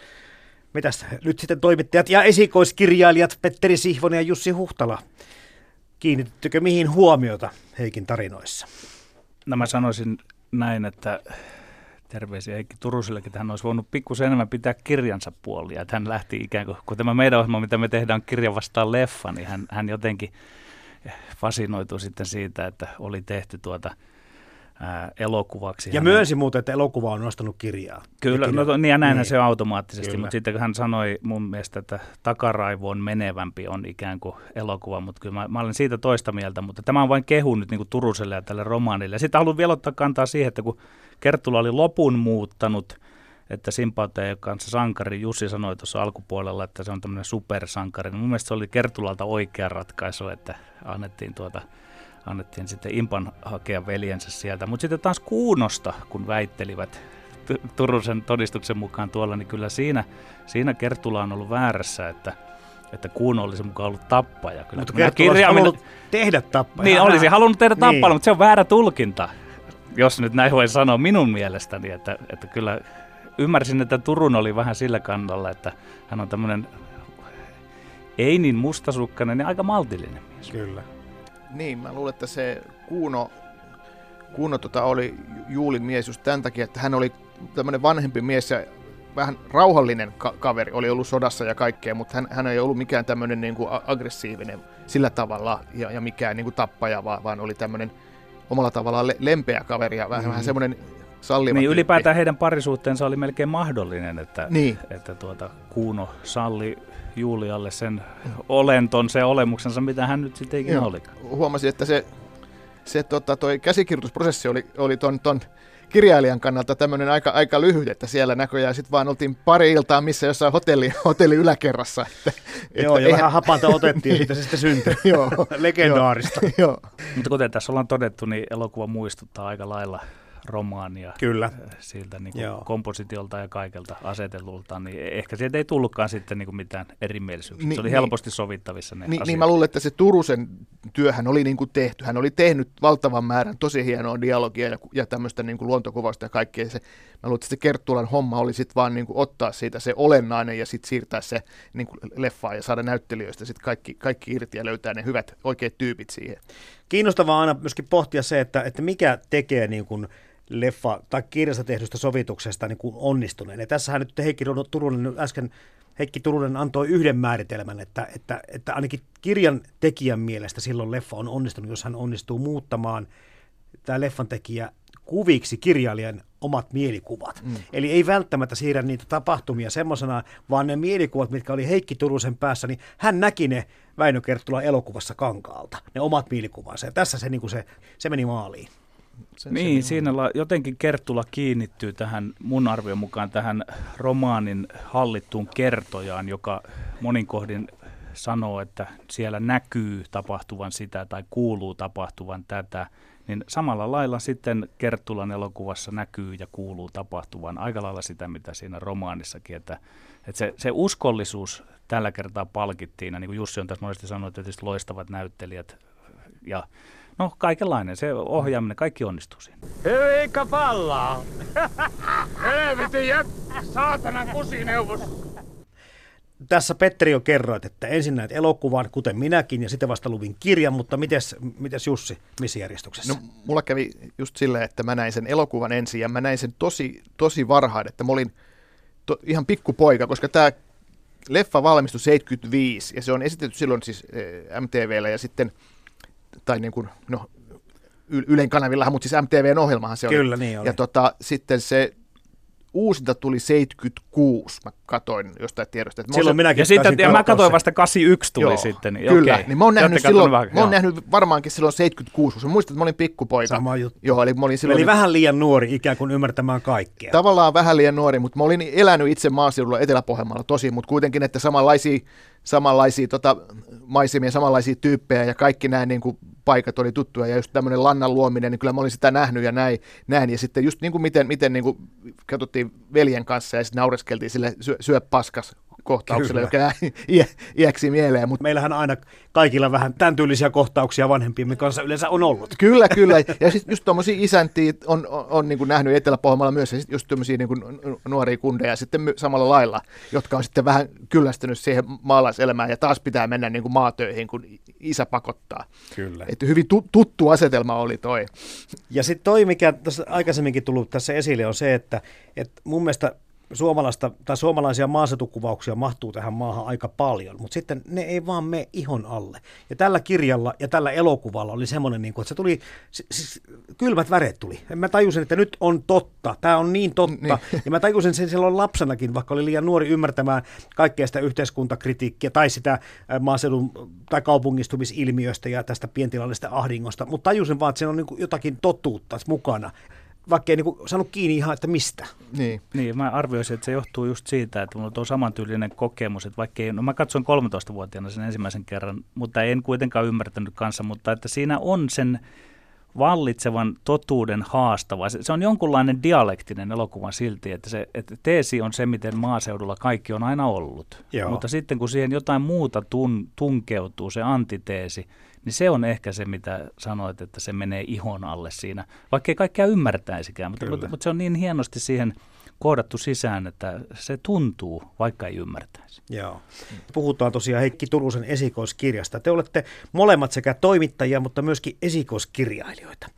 mitäs nyt sitten toimittajat ja esikoiskirjailijat Petteri Sihvonen ja Jussi Huhtala, kiinnitettekö mihin huomiota Heikin tarinoissa? No mä sanoisin näin, että terveisiä Heikki Turusillekin, että hän olisi voinut pikkusen enemmän pitää kirjansa puolia. Että hän lähti ikään kuin, kun tämä meidän ohjelma, mitä me tehdään, kirja vastaan leffa, niin hän, hän jotenkin fasinoitui sitten siitä, että oli tehty tuota ää, elokuvaksi. Ja Hänen- myönsi muuten, että elokuva on nostanut kirjaa. Kyllä, Ja no, kirja- to- niin ja näinhän Niin. se automaattisesti, Kyllä. mutta sitten kun hän sanoi mun mielestä, että takaraivoon menevämpi on ikään kuin elokuva, mutta kyllä mä, mä olen siitä toista mieltä, mutta tämä on vain kehu nyt niin kuin Turuselle ja tälle romaanille. Ja sitten haluan vielä ottaa kantaa siihen, että kun Kerttula oli lopun muuttanut, että ole kanssa sankari. Jussi sanoi tuossa alkupuolella, että se on tämmöinen supersankari. Mun mielestä se oli Kertulalta oikea ratkaisu, että annettiin tuota annettiin sitten Impan hakea veljensä sieltä. Mutta sitten taas Kuunosta, kun väittelivät Tu- Turusen todistuksen mukaan tuolla, niin kyllä siinä, siinä Kertula on ollut väärässä, että, että Kuuno olisi mukaan ollut tappaja. Kyllä, Mutta olisi kirjaimet- halunnut tehdä tappaja. Niin, olisi halunnut tehdä Niin. tappana, mutta se on väärä tulkinta, jos nyt näin voi sanoa minun mielestäni, että, että kyllä ymmärsin, että Turun oli vähän sillä kannalla, että hän on tämmöinen ei niin mustasukkainen ja aika maltillinen mies. Kyllä. Niin, mä luulen, että se Kuuno, Kuuno tota oli Juulin mies just tämän takia, että hän oli tämmöinen vanhempi mies ja vähän rauhallinen ka- kaveri, oli ollut sodassa ja kaikkea, mutta hän, hän ei ollut mikään tämmöinen niin kuin aggressiivinen sillä tavalla ja, ja mikään niin kuin tappaja, vaan, vaan oli tämmöinen omalla tavallaan le- lempeä kaveri ja vähän, Mhm. vähän semmoinen salliva Niin ylipäätään heidän parisuhteensa oli melkein mahdollinen, että, Niin. että tuota, Kuuno salli Julialle sen olenton, se olemuksensa, mitä hän nyt sitten ikinä oli. Huomasin, että se, se tota, toi käsikirjoitusprosessi oli, oli ton, ton kirjailijan kannalta tämmöinen aika, aika lyhyt, että siellä näköjään sitten vaan oltiin pari iltaa missä jossain hotelli, hotelli yläkerrassa. Että, Joo, ja eihän- vähän hapanta otettiin, siitä se sitten syntyi. Joo. Legendaarista. Joo. Mutta kuten tässä ollaan todettu, niin elokuva muistuttaa aika lailla romaania. Kyllä. äh, Siltä niin Joo. kuin kompositiolta ja kaikelta asetellulta, niin ehkä sieltä ei tullutkaan sitten niin kuin mitään erimielisyyksiä. Niin, se oli niin. helposti sovittavissa ne Niin, asiat. niin mä luulen, että se Turusen työhän oli niin kuin tehty. Hän oli tehnyt valtavan määrän tosi hienoa dialogia ja, ja tämmöistä niin kuin luontokuvausta ja kaikkea. Se, mä luulen, että se Kerttulan homma oli sitten vaan niin kuin ottaa siitä se olennainen ja sitten siirtää se niin kuin leffaan ja saada näyttelijöistä sitten kaikki, kaikki irti ja löytää ne hyvät oikeat tyypit siihen. Kiinnostavaa aina myöskin pohtia se, että, että mikä tekee niin kuin leffa tai kirjasta tehdystä sovituksesta niin kuin onnistuneen. Ja tässähän nyt Heikki Turunen äsken Heikki Turunen antoi yhden määritelmän, että, että, että ainakin kirjan tekijän mielestä silloin leffa on onnistunut, jos hän onnistuu muuttamaan tämä leffan tekijä kuviksi kirjailijan omat mielikuvat. Mm. Eli ei välttämättä siirrä niitä tapahtumia semmoisena, vaan ne mielikuvat, mitkä oli Heikki Turusen päässä, niin hän näki ne Väinö Kerttula elokuvassa kankaalta, ne omat mielikuvansa. Ja tässä se, niin kuin se, se meni maaliin. Se, niin, se siinä la, jotenkin Kerttula kiinnittyy tähän, mun arvion mukaan tähän romaanin hallittuun kertojaan, joka monin kohdin sanoo, että siellä näkyy tapahtuvan sitä tai kuuluu tapahtuvan tätä, niin samalla lailla sitten Kerttulan elokuvassa näkyy ja kuuluu tapahtuvan aika lailla sitä, mitä siinä romaanissakin, että, että se, se uskollisuus tällä kertaa palkittiin, ja niin kuin Jussi on tässä monesti sanonut, että tietysti loistavat näyttelijät ja no kaikenlainen, se ohjaaminen, kaikki onnistuu siinä. Eikä pallaa! Helvetin jät, saatanan kusineuvos! tässä Petteri jo kerroit, että ensin näet elokuvan, kuten minäkin, ja sitten vasta luvin kirjan, mutta mites, mites Jussi, missä järjestyksessä? No, mulla kävi just silleen, että mä näin sen elokuvan ensin, ja mä näin sen tosi, tosi varhain, että mä olin to, ihan pikkupoika, koska tämä leffa valmistui 75, ja se on esitetty silloin siis eh, MTVllä, ja sitten, tai niin kuin, no, Ylen kanavillahan, mutta siis MTVn ohjelmahan se oli. Kyllä, niin oli. Ja tota, sitten se uusinta tuli 76, mä katoin jostain tiedosta. Että Silloin minäkin ja, sitten, ja mä katoin vasta 81 tuli Joo, sitten. Niin kyllä, okei. niin mä oon, nähnyt silloin, mä oon nähnyt varmaankin silloin 76, koska muistan, että mä olin pikkupoika. Sama juttu. Joo, eli, mä olin silloin, eli vähän liian nuori ikään kuin ymmärtämään kaikkea. Tavallaan vähän liian nuori, mutta mä olin elänyt itse maaseudulla Etelä-Pohjanmaalla tosi, mutta kuitenkin, että samanlaisia, samanlaisia tota, maisemia, samanlaisia tyyppejä ja kaikki nämä niin kuin, paikat oli tuttuja ja just tämmöinen lannan luominen, niin kyllä mä olin sitä nähnyt ja näin. näin. Ja sitten just niin kuin miten, miten niin kuin katsottiin veljen kanssa ja sitten naureskeltiin sille syö, syö paskas kohtaukselle, Kyllä. joka jää iäksi mieleen. Mutta meillähän aina kaikilla vähän tämän tyylisiä kohtauksia vanhempiemme kanssa yleensä on ollut. Kyllä, kyllä. Ja sitten just tuommoisia isäntiä on, on, on niin kuin nähnyt Etelä-Pohjanmaalla myös, ja sit just tuommoisia niin kuin nuoria kundeja sitten samalla lailla, jotka on sitten vähän kyllästynyt siihen maalaiselämään, ja taas pitää mennä niin kuin maatöihin, kun isä pakottaa. Kyllä. Että hyvin tu- tuttu asetelma oli toi. Ja sitten toi, mikä tässä aikaisemminkin tullut tässä esille, on se, että, että mun mielestä suomalaista, tai suomalaisia maaseutukuvauksia mahtuu tähän maahan aika paljon, mutta sitten ne ei vaan mene ihon alle. Ja tällä kirjalla ja tällä elokuvalla oli semmoinen, niin kuin, että se tuli, siis kylmät väreet tuli. Mä tajusin, että nyt on totta, tämä on niin totta. Niin. Ja mä tajusin sen silloin lapsenakin, vaikka oli liian nuori ymmärtämään kaikkea sitä yhteiskuntakritiikkiä tai sitä maaseudun tai kaupungistumisilmiöstä ja tästä pientilallisesta ahdingosta, mutta tajusin vaan, että siinä on niin jotakin totuutta mukana vaikka ei niin saanut kiinni ihan, että mistä. Niin. niin, mä arvioisin, että se johtuu just siitä, että mulla on samantyylinen kokemus, että vaikka ei, no mä katsoin 13-vuotiaana sen ensimmäisen kerran, mutta en kuitenkaan ymmärtänyt kanssa, mutta että siinä on sen vallitsevan totuuden haastava. Se, se on jonkunlainen dialektinen elokuva silti, että, se, että teesi on se, miten maaseudulla kaikki on aina ollut. Joo. Mutta sitten kun siihen jotain muuta tun, tunkeutuu, se antiteesi, niin se on ehkä se, mitä sanoit, että se menee ihon alle siinä, vaikka ei kaikkea ymmärtäisikään, mutta, mutta, mutta se on niin hienosti siihen koodattu sisään, että se tuntuu, vaikka ei ymmärtäisi. Joo. Puhutaan tosiaan Heikki Turusen esikoiskirjasta. Te olette molemmat sekä toimittajia, mutta myöskin esikoiskirjailijoita.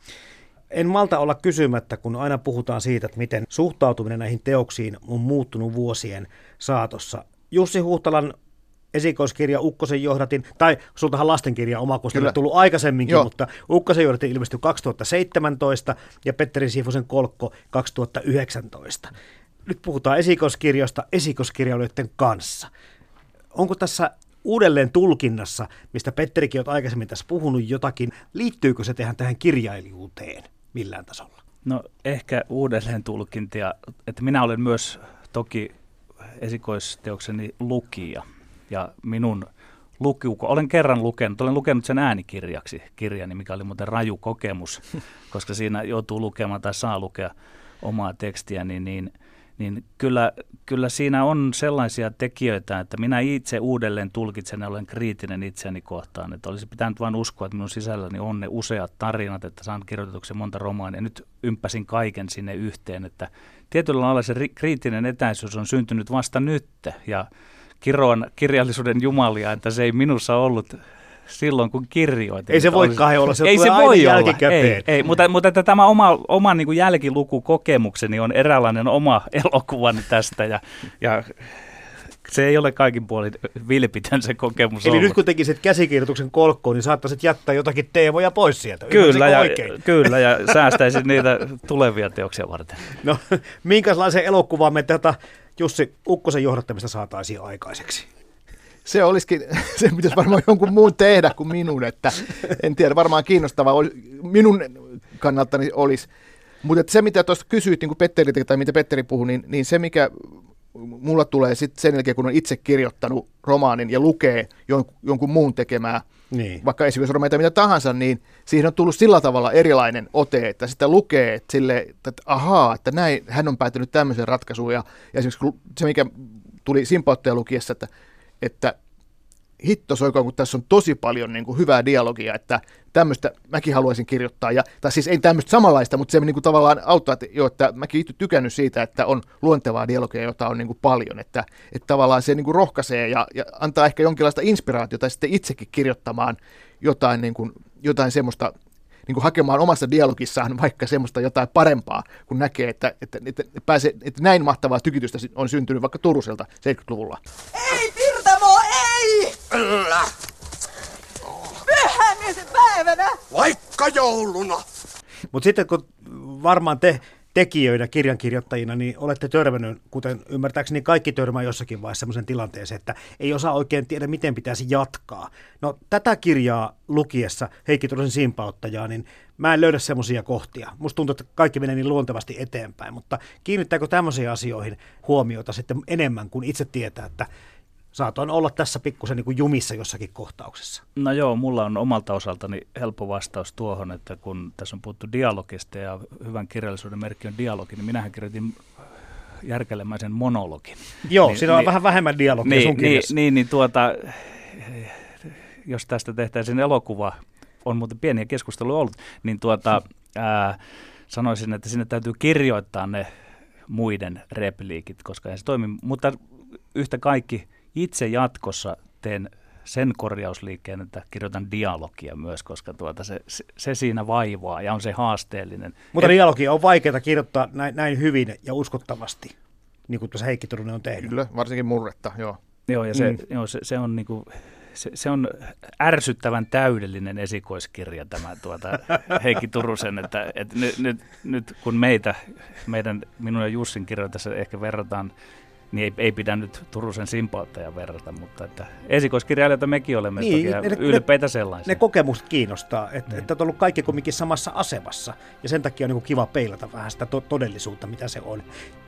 En malta olla kysymättä, kun aina puhutaan siitä, että miten suhtautuminen näihin teoksiin on muuttunut vuosien saatossa. Jussi Huhtalan esikoiskirja Ukkosen johdatin, tai sultahan lastenkirja oma Kyllä. tullut aikaisemminkin, Joo. mutta Ukkosen johdatin ilmestyi 2017 ja Petteri Siifosen Kolkko 2019. Nyt puhutaan esikoiskirjoista esikoiskirjailijoiden kanssa. Onko tässä uudelleen tulkinnassa, mistä Petterikin on aikaisemmin tässä puhunut jotakin, liittyykö se tähän, tähän kirjailijuuteen millään tasolla? No ehkä uudelleen tulkintia, että minä olen myös toki esikoisteokseni lukija ja minun lukiuko, olen kerran lukenut, olen lukenut sen äänikirjaksi kirjani, mikä oli muuten raju kokemus, koska siinä joutuu lukemaan tai saa lukea omaa tekstiä, niin, niin, niin kyllä, kyllä siinä on sellaisia tekijöitä, että minä itse uudelleen tulkitsen ja olen kriittinen itseäni kohtaan, että olisi pitänyt vain uskoa, että minun sisälläni on ne useat tarinat, että saan kirjoituksen monta romaania. Nyt ympäsin kaiken sinne yhteen, että tietyllä lailla se kriittinen etäisyys on syntynyt vasta nyt ja kiroan kirjallisuuden jumalia, että se ei minussa ollut silloin, kun kirjoitin. Ei se voi kai olla, se ei se voi olla, ei, ei, mutta, mutta että tämä oma, oma niin kuin jälkilukukokemukseni on eräänlainen oma elokuvani tästä ja, ja se ei ole kaikin puolin vilpitön se kokemus Eli ollut. nyt kun tekisit käsikirjoituksen kolkkoon, niin saattaisit jättää jotakin teemoja pois sieltä. Kyllä ja, oikein? kyllä, ja säästäisit niitä tulevia teoksia varten. No, minkälaisen elokuvaan me tätä Jussi Ukkosen johdattamista saataisiin aikaiseksi? Se olisikin, se pitäisi varmaan jonkun muun tehdä kuin minun, että en tiedä, varmaan kiinnostavaa oli, minun kannaltani olisi. Mutta se, mitä tuosta kysyit niin kuin Petteriltä, tai mitä Petteri puhui, niin, niin se, mikä mulla tulee sitten sen jälkeen, kun on itse kirjoittanut romaanin ja lukee jonkun, jonkun muun tekemää, niin. vaikka esimerkiksi romaita mitä tahansa, niin siihen on tullut sillä tavalla erilainen ote, että sitä lukee, että, sille, että ahaa, että näin, hän on päätynyt tämmöiseen ratkaisuun. Ja, ja esimerkiksi se, mikä tuli Simpautteja lukiessa, että, että hitto soikoon, kun tässä on tosi paljon niin kuin, hyvää dialogia, että tämmöistä mäkin haluaisin kirjoittaa. Ja, tai siis ei tämmöistä samanlaista, mutta se niin kuin, tavallaan auttaa, että, jo, että mäkin itse tykännyt siitä, että on luontevaa dialogia, jota on niin kuin, paljon. Että, että tavallaan se niin kuin, rohkaisee ja, ja antaa ehkä jonkinlaista inspiraatiota sitten itsekin kirjoittamaan jotain, niin kuin, jotain semmoista niin kuin hakemaan omassa dialogissaan vaikka semmoista jotain parempaa, kun näkee, että, että, että, pääsee, että näin mahtavaa tykitystä on syntynyt vaikka Turuselta 70-luvulla. Ei, Pirtamo, ei! Kyllä, Pyhännisen päivänä! vaikka jouluna. Mutta sitten kun varmaan te tekijöinä, kirjankirjoittajina, niin olette törmännyt, kuten ymmärtääkseni kaikki törmää jossakin vaiheessa sellaisen tilanteeseen, että ei osaa oikein tiedä, miten pitäisi jatkaa. No tätä kirjaa lukiessa, Heikki Turusen simpauttajaa, niin mä en löydä semmoisia kohtia. Musta tuntuu, että kaikki menee niin luontevasti eteenpäin, mutta kiinnittääkö tämmöisiin asioihin huomiota sitten enemmän kuin itse tietää, että saatoin olla tässä pikkusen niin kuin jumissa jossakin kohtauksessa. No joo, mulla on omalta osaltani helppo vastaus tuohon, että kun tässä on puhuttu dialogista ja hyvän kirjallisuuden merkki on dialogi, niin minähän kirjoitin järkelemäisen monologin. Joo, niin, siinä on niin, vähän vähemmän dialogia niin, sun niin, niin, niin tuota, jos tästä tehtäisiin elokuva, on muuten pieniä keskusteluja ollut, niin tuota, ää, sanoisin, että sinne täytyy kirjoittaa ne muiden repliikit, koska ei se toimi. Mutta yhtä kaikki itse jatkossa teen sen korjausliikkeen, että kirjoitan dialogia myös, koska tuota se, se, siinä vaivaa ja on se haasteellinen. Mutta Et- dialogia on vaikeaa kirjoittaa näin, näin hyvin ja uskottavasti, niin kuin tuossa Heikki Turunen on tehnyt. Kyllä, varsinkin murretta, joo. Joo, ja se, Mm. joo, se, se on niinku, se, se on ärsyttävän täydellinen esikoiskirja tämä tuota, Heikki Turusen, että, että nyt, nyt, nyt, kun meitä, meidän, minun ja Jussin kirjoja tässä ehkä verrataan, niin ei, ei pidä nyt Turusen simpaattaja verrata, mutta että esikoiskirjailijoita mekin olemme Niin, niin, toki, ne- ylpeitä sellaisia. Ne kokemukset kiinnostaa, että, että olet ollut kaikki kumminkin samassa asemassa ja sen takia on niin kiva peilata vähän sitä to- todellisuutta, mitä se on.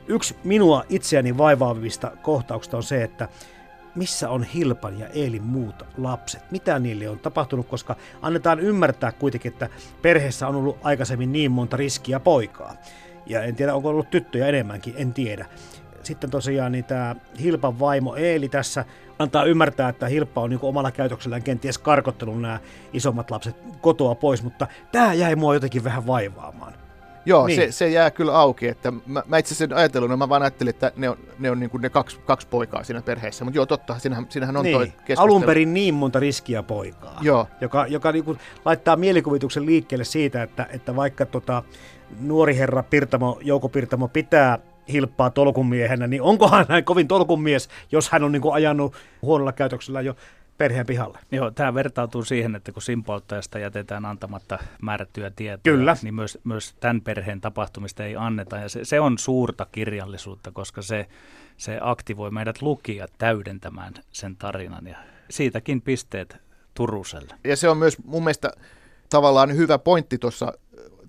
Yksi minua itseäni vaivaavista kohtauksista on se, että missä on Hilpan ja Eelin muut lapset? Mitä niille on tapahtunut, koska annetaan ymmärtää kuitenkin, että perheessä on ollut aikaisemmin niin monta riskiä poikaa. Ja en tiedä, onko ollut tyttöjä enemmänkin, en tiedä. Sitten tosiaan niin tämä Hilpan vaimo Eeli tässä antaa ymmärtää, että Hilppa on niin omalla käytöksellään kenties karkottanut nämä isommat lapset kotoa pois, mutta tämä jäi mua jotenkin vähän vaivaamaan. Joo, Niin. se, se jää kyllä auki. Että mä, mä itse asiassa ajatellut, no mä vaan ajattelin, että ne on, ne, on niin kuin ne kaksi, kaksi poikaa siinä perheessä. Mutta joo, totta, siinähän, siinähän on toi niin. keskustelu. Alun perin niin monta riskiä poikaa, Joo. joka, joka niin kuin laittaa mielikuvituksen liikkeelle siitä, että, että vaikka tota, nuori herra Pirtamo, Jouko Pirtamo pitää hilppaa tolkumiehenä, niin onkohan hän kovin tolkumies, jos hän on niin kuin ajanut huonolla käytöksellä jo perheen pihalle. Joo, tämä vertautuu siihen, että kun simpauttajasta jätetään antamatta määrättyjä tietoja, Kyllä. niin myös, myös tämän perheen tapahtumista ei anneta. Ja se, se on suurta kirjallisuutta, koska se, se aktivoi meidät lukijat täydentämään sen tarinan. Ja siitäkin pisteet Turuselle. Ja se on myös mun mielestä tavallaan hyvä pointti tuossa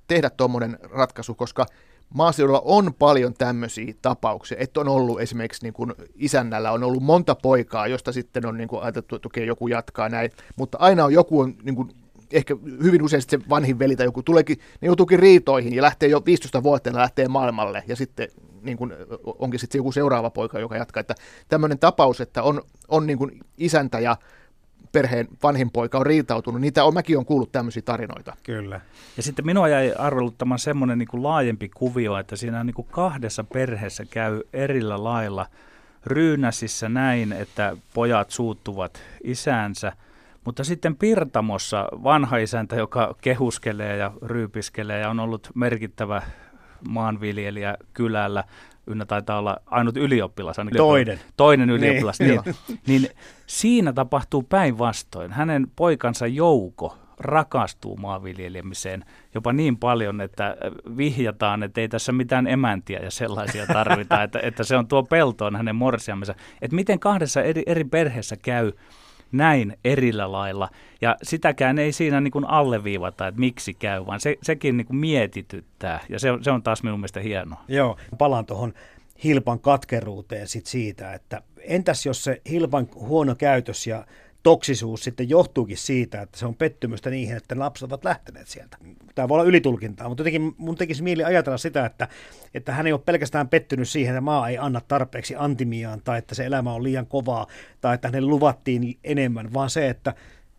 tehdä tuommoinen ratkaisu, koska maaseudulla on paljon tämmöisiä tapauksia, että on ollut esimerkiksi niin kuin isännällä on ollut monta poikaa, josta sitten on niin kuin ajateltu, että okei, joku jatkaa näin, mutta aina on joku on niin kuin ehkä hyvin usein se vanhin veli tai joku tuleekin, ne joutuukin riitoihin ja lähtee jo 15 vuotta lähtee maailmalle. Ja sitten niin kuin, onkin sitten joku seuraava poika, joka jatkaa. Että tämmöinen tapaus, että on, on niin kuin isäntä ja perheen vanhin poika on riitautunut, niitä on, mäkin on kuullut tämmöisiä tarinoita. Kyllä. Ja sitten minua jäi arveluttamaan semmoinen niin kuin laajempi kuvio, että siinä niin kuin kahdessa perheessä käy erillä lailla ryynäsissä näin, että pojat suuttuvat isäänsä, mutta sitten Pirtamossa vanha isäntä, joka kehuskelee ja ryypiskelee ja on ollut merkittävä maanviljelijä kylällä, ynnä taitaa olla ainut ylioppilas. ainakin. Toinen. Toinen Niin, ylioppilas, niin, niin, niin siinä tapahtuu päinvastoin. Hänen poikansa Jouko rakastuu maanviljelemiseen jopa niin paljon, että vihjataan, että ei tässä mitään emäntiä ja sellaisia tarvita, että, että se on tuo peltoon hänen morsiamensa. Että miten kahdessa eri, eri perheessä käy näin erillä lailla, ja sitäkään ei siinä niin kuin alleviivata, että miksi käy, vaan se, sekin niin kuin mietityttää, ja se se on taas minun mielestä hienoa. Joo, palaan tuohon Hilpan katkeruuteen sit siitä, että entäs jos se Hilpan huono käytös ja toksisuus sitten johtuukin siitä, että se on pettymystä niihin, että ne lapset ovat lähteneet sieltä. Tämä voi olla ylitulkintaa, mutta jotenkin mun tekisi mieli ajatella sitä, että, että hän ei ole pelkästään pettynyt siihen, että maa ei anna tarpeeksi antimiaan tai että se elämä on liian kovaa tai että hänelle luvattiin enemmän, vaan se, että,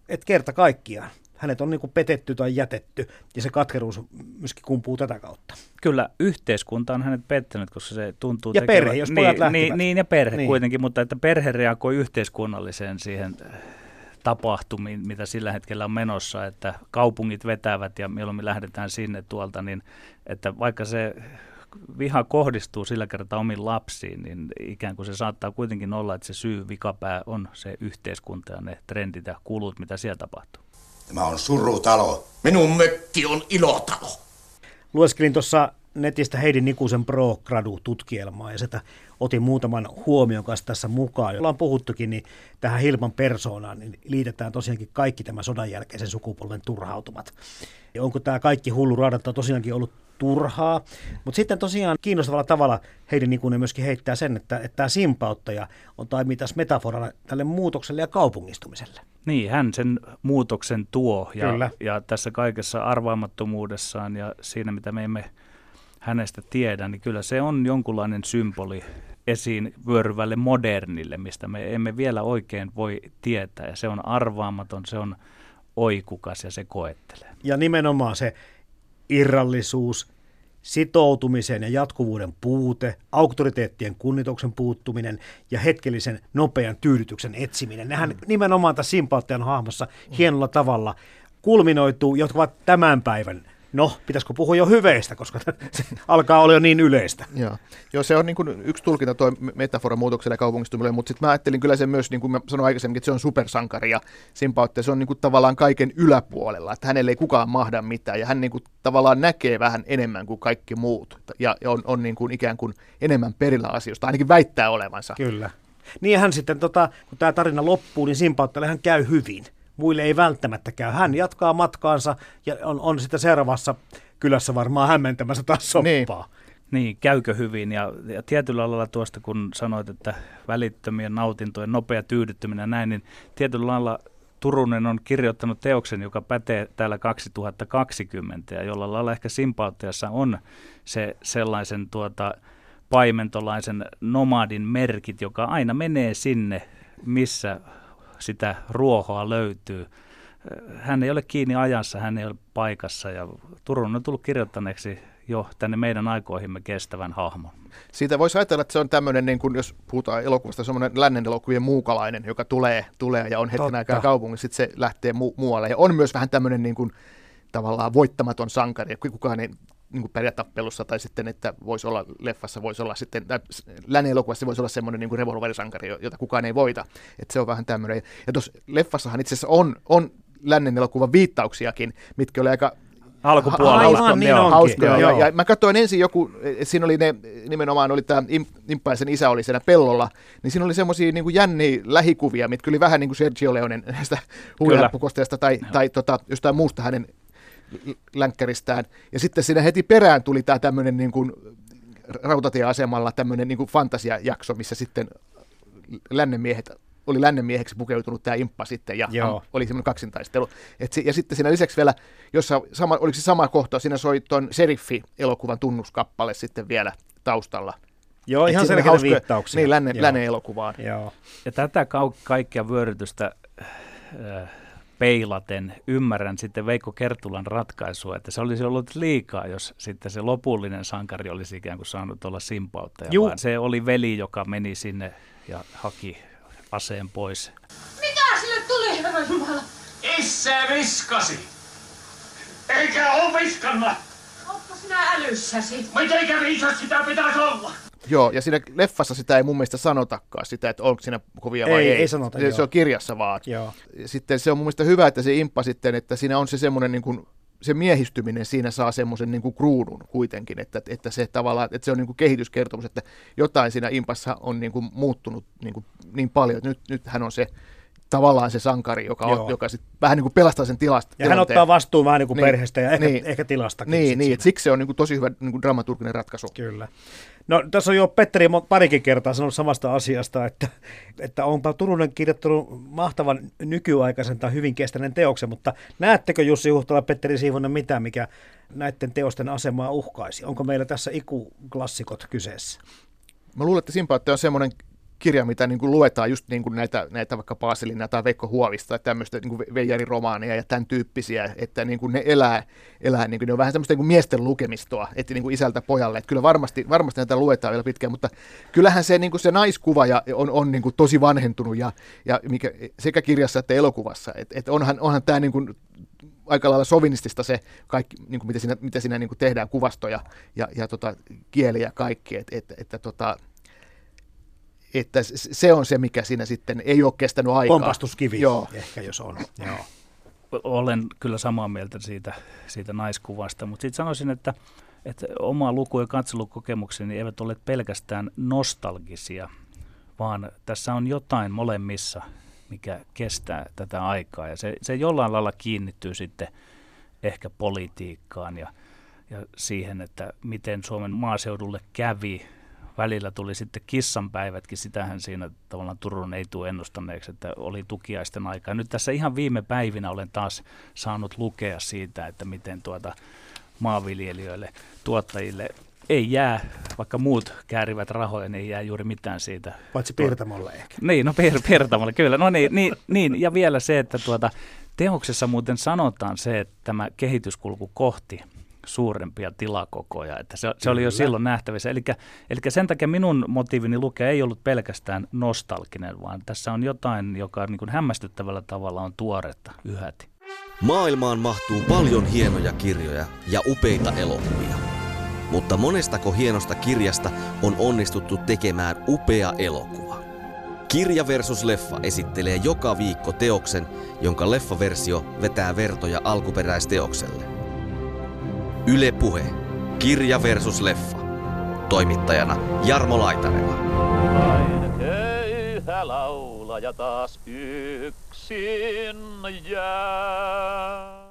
että kerta kaikkiaan hänet on niin kuin petetty tai jätetty ja se katkeruus myöskin kumpuu tätä kautta. Kyllä yhteiskunta on hänet pettänyt, koska se tuntuu Ja perhe, jos pojat niin, lähtivät. niin, niin, ja perhe Niin. kuitenkin, mutta että perhe reagoi yhteiskunnalliseen siihen tapahtumiin, mitä sillä hetkellä on menossa, että kaupungit vetävät ja mieluummin lähdetään sinne tuolta, niin että vaikka se viha kohdistuu sillä kertaa omiin lapsiin, niin ikään kuin se saattaa kuitenkin olla, että se syy vikapää on se yhteiskunta ja ne trendit ja kulut, mitä siellä tapahtuu. Tämä on surutalo. Minun mökki on ilotalo. Lueskelin tuossa netistä Heidi Nikusen Pro Gradu-tutkielmaa ja sitä otin muutaman huomion kanssa tässä mukaan. Ollaan puhuttukin, niin tähän Hilman persoonaan niin liitetään tosiaankin kaikki tämä sodan jälkeisen sukupolven turhautumat. Ja onko tämä kaikki hullu raadanta tosiaankin ollut turhaa, mutta sitten tosiaan kiinnostavalla tavalla Heidi Nikunen myöskin heittää sen, että, että tämä simpauttaja on toimitas metaforana tälle muutokselle ja kaupungistumiselle. Niin, hän sen muutoksen tuo ja, Kyllä. ja tässä kaikessa arvaamattomuudessaan ja siinä, mitä me emme hänestä tiedä, niin kyllä se on jonkunlainen symboli esiin vyöryvälle modernille, mistä me emme vielä oikein voi tietää. Ja se on arvaamaton, se on oikukas ja se koettelee. Ja nimenomaan se irrallisuus, sitoutumisen ja jatkuvuuden puute, auktoriteettien kunnituksen puuttuminen ja hetkellisen nopean tyydytyksen etsiminen. Nehän nimenomaan tässä Simpaattian hahmossa hienolla tavalla kulminoituu, jotka ovat tämän päivän No, pitäisikö puhua jo hyveistä, koska se alkaa olla jo niin yleistä. Joo, Joo se on niin kuin yksi tulkinta tuo metafora muutokselle ja kaupungistumiselle, mutta sitten mä ajattelin kyllä sen myös, niin kuin mä sanoin aikaisemmin, että se on supersankari ja Simpautte, se on niin kuin tavallaan kaiken yläpuolella, että hänelle ei kukaan mahda mitään ja hän niin kuin tavallaan näkee vähän enemmän kuin kaikki muut ja, on, on niin kuin ikään kuin enemmän perillä asioista, ainakin väittää olevansa. Kyllä. Niin hän sitten, tota, kun tämä tarina loppuu, niin Simpauttelle hän käy hyvin. Muille ei välttämättä käy. Hän jatkaa matkaansa ja on, on sitten seuraavassa kylässä varmaan hämmentämässä taas soppaa. Niin, käykö hyvin? Ja, ja tietyllä lailla tuosta, kun sanoit, että välittömien nautintojen nopea tyydyttyminen ja näin, niin tietyllä lailla Turunen on kirjoittanut teoksen, joka pätee täällä 2020 ja jolla lailla ehkä Simpauttiassa on se sellaisen tuota, paimentolaisen nomadin merkit, joka aina menee sinne, missä sitä ruohoa löytyy. Hän ei ole kiinni ajassa, hän ei ole paikassa ja Turunen on tullut kirjoittaneeksi jo tänne meidän aikoihimme kestävän hahmon. Siitä voisi ajatella, että se on tämmöinen, niin kuin, jos puhutaan elokuvasta, semmoinen lännen elokuvien muukalainen, joka tulee, tulee ja on hetken Totta. aikaa kaupungissa, sitten se lähtee mu- muualle. Ja on myös vähän tämmöinen niin kuin, tavallaan voittamaton sankari, kukaan ei niin kuin pärjätappelussa tai sitten, että voisi olla leffassa, voisi olla sitten, tai lännen elokuvassa voisi olla semmoinen niin revolverisankari, jota kukaan ei voita. Että se on vähän tämmöinen. Ja tuossa leffassahan itse asiassa on, on lännen elokuvan viittauksiakin, mitkä oli aika Alkupuolella. Aivan, hauska- niin joo, onkin. hauskoja. Joo. Ja, ja mä katsoin ensin joku, että siinä oli ne, nimenomaan oli tämä Imppaisen isä oli siellä pellolla, niin siinä oli semmoisia niin jänniä lähikuvia, mitkä oli vähän niin kuin Sergio Leonen näistä huilappukosteesta tai, tai tota, jostain muusta hänen länkkäristään. Ja sitten siinä heti perään tuli tämä tämmöinen niin kuin rautatieasemalla tämmöinen niin kuin fantasiajakso, missä sitten lännen miehet oli lännen mieheksi pukeutunut tämä imppa sitten, ja Joo. oli semmoinen kaksintaistelu. Et si- ja sitten siinä lisäksi vielä, jossa sama, oliko se sama kohta, siinä soi tuon Seriffi-elokuvan tunnuskappale sitten vielä taustalla. Joo, Et ihan selkeitä hauskoja- viittauksia. Niin, lännen, Joo. lännen elokuvaan. Joo. Ja tätä kau- kaikkea vyörytystä äh, peilaten ymmärrän sitten Veikko Kertulan ratkaisua, että se olisi ollut liikaa, jos sitten se lopullinen sankari olisi ikään kuin saanut olla simpauttaja, vaan se oli veli, joka meni sinne ja haki aseen pois. Mitä sille tuli, herra Jumala? Issä viskasi. Eikä oo viskannut. Ottasi sinä älyssäsi? Mitenkä viisas sitä pitäisi olla? Joo, ja siinä leffassa sitä ei mun mielestä sanotakaan, sitä, että onko siinä kovia vai Ei, ei. ei sanota, se, joo. se on kirjassa vaan. Joo. Sitten se on mun mielestä hyvä, että se imppa sitten, että siinä on se semmoinen niin kuin, se miehistyminen siinä saa semmoisen niin kuin kruunun kuitenkin, että, että se tavallaan, että se on niin kuin kehityskertomus, että jotain siinä impassa on niin kuin muuttunut niin, kuin niin paljon, että nyt, nyt hän on se tavallaan se sankari, joka, on, joka sit vähän niin kuin pelastaa sen tilasta. Ja hän ottaa vastuun vähän niin kuin perheestä ja ehkä, ehkä tilastakin. Niin, niin siksi se on niin kuin tosi hyvä niin kuin dramaturginen ratkaisu. Kyllä. No tässä on jo Petteri parikin kertaa sanonut samasta asiasta, että, että onpa Turunen kirjoittanut mahtavan nykyaikaisen tai hyvin kestäneen teoksen, mutta näettekö Jussi Huhtala, Petteri Siivonen mitään, mikä näiden teosten asemaa uhkaisi? Onko meillä tässä ikuklassikot kyseessä? Mä luulen, että Simpaatte on semmoinen kirja, mitä niin kuin luetaan just niin kuin näitä, näitä vaikka Paaselina tai Veikko Huovista tai tämmöistä niin veijariromaaneja ja tämän tyyppisiä, että niin kuin ne elää, elää niin kuin ne on vähän semmoista niin kuin miesten lukemistoa, että niin kuin isältä pojalle, että kyllä varmasti, varmasti näitä luetaan vielä pitkään, mutta kyllähän se, niin kuin se naiskuva ja on, on niin kuin tosi vanhentunut ja, ja mikä, sekä kirjassa että elokuvassa, että, että onhan, onhan tämä niin kuin aika lailla sovinistista se kaikki, niin kuin mitä siinä, mitä siinä niin kuin tehdään, kuvastoja ja, ja tota, kieli ja kaikki, että, että, että, tota, että se on se, mikä siinä sitten ei ole kestänyt aikaa. Kompastuskivi Joo. ehkä, jos on. Joo. Olen kyllä samaa mieltä siitä, siitä naiskuvasta, mutta sitten sanoisin, että, että oma luku- ja katselukokemukseni eivät ole pelkästään nostalgisia, vaan tässä on jotain molemmissa, mikä kestää tätä aikaa. Ja se, se jollain lailla kiinnittyy sitten ehkä politiikkaan ja, ja siihen, että miten Suomen maaseudulle kävi. Välillä tuli sitten kissanpäivätkin, sitähän siinä tavallaan Turun ei tule ennustaneeksi, että oli tukiaisten aikaa. Nyt tässä ihan viime päivinä olen taas saanut lukea siitä, että miten tuota maanviljelijöille, tuottajille ei jää, vaikka muut käärivät rahoja, niin ei jää juuri mitään siitä. Paitsi Pirtamolle ehkä. Niin, no Pir- Pirtamolle, kyllä. No niin, niin, niin, ja vielä se, että tuota, teoksessa muuten sanotaan se, että tämä kehityskulku kohti suurempia tilakokoja, että se, se oli jo Kyllä. silloin nähtävissä. Eli, eli sen takia minun motiivini lukea ei ollut pelkästään nostalginen, vaan tässä on jotain, joka niin kuin hämmästyttävällä tavalla on tuoretta yhäti. Maailmaan mahtuu paljon hienoja kirjoja ja upeita elokuvia. Mutta monestako hienosta kirjasta on onnistuttu tekemään upea elokuva? Kirja versus leffa esittelee joka viikko teoksen, jonka leffaversio vetää vertoja alkuperäisteokselle. Yle Puhe. Kirja versus leffa. Toimittajana Jarmo Laitaneva. Vain köyhä laulaja taas yksin jää.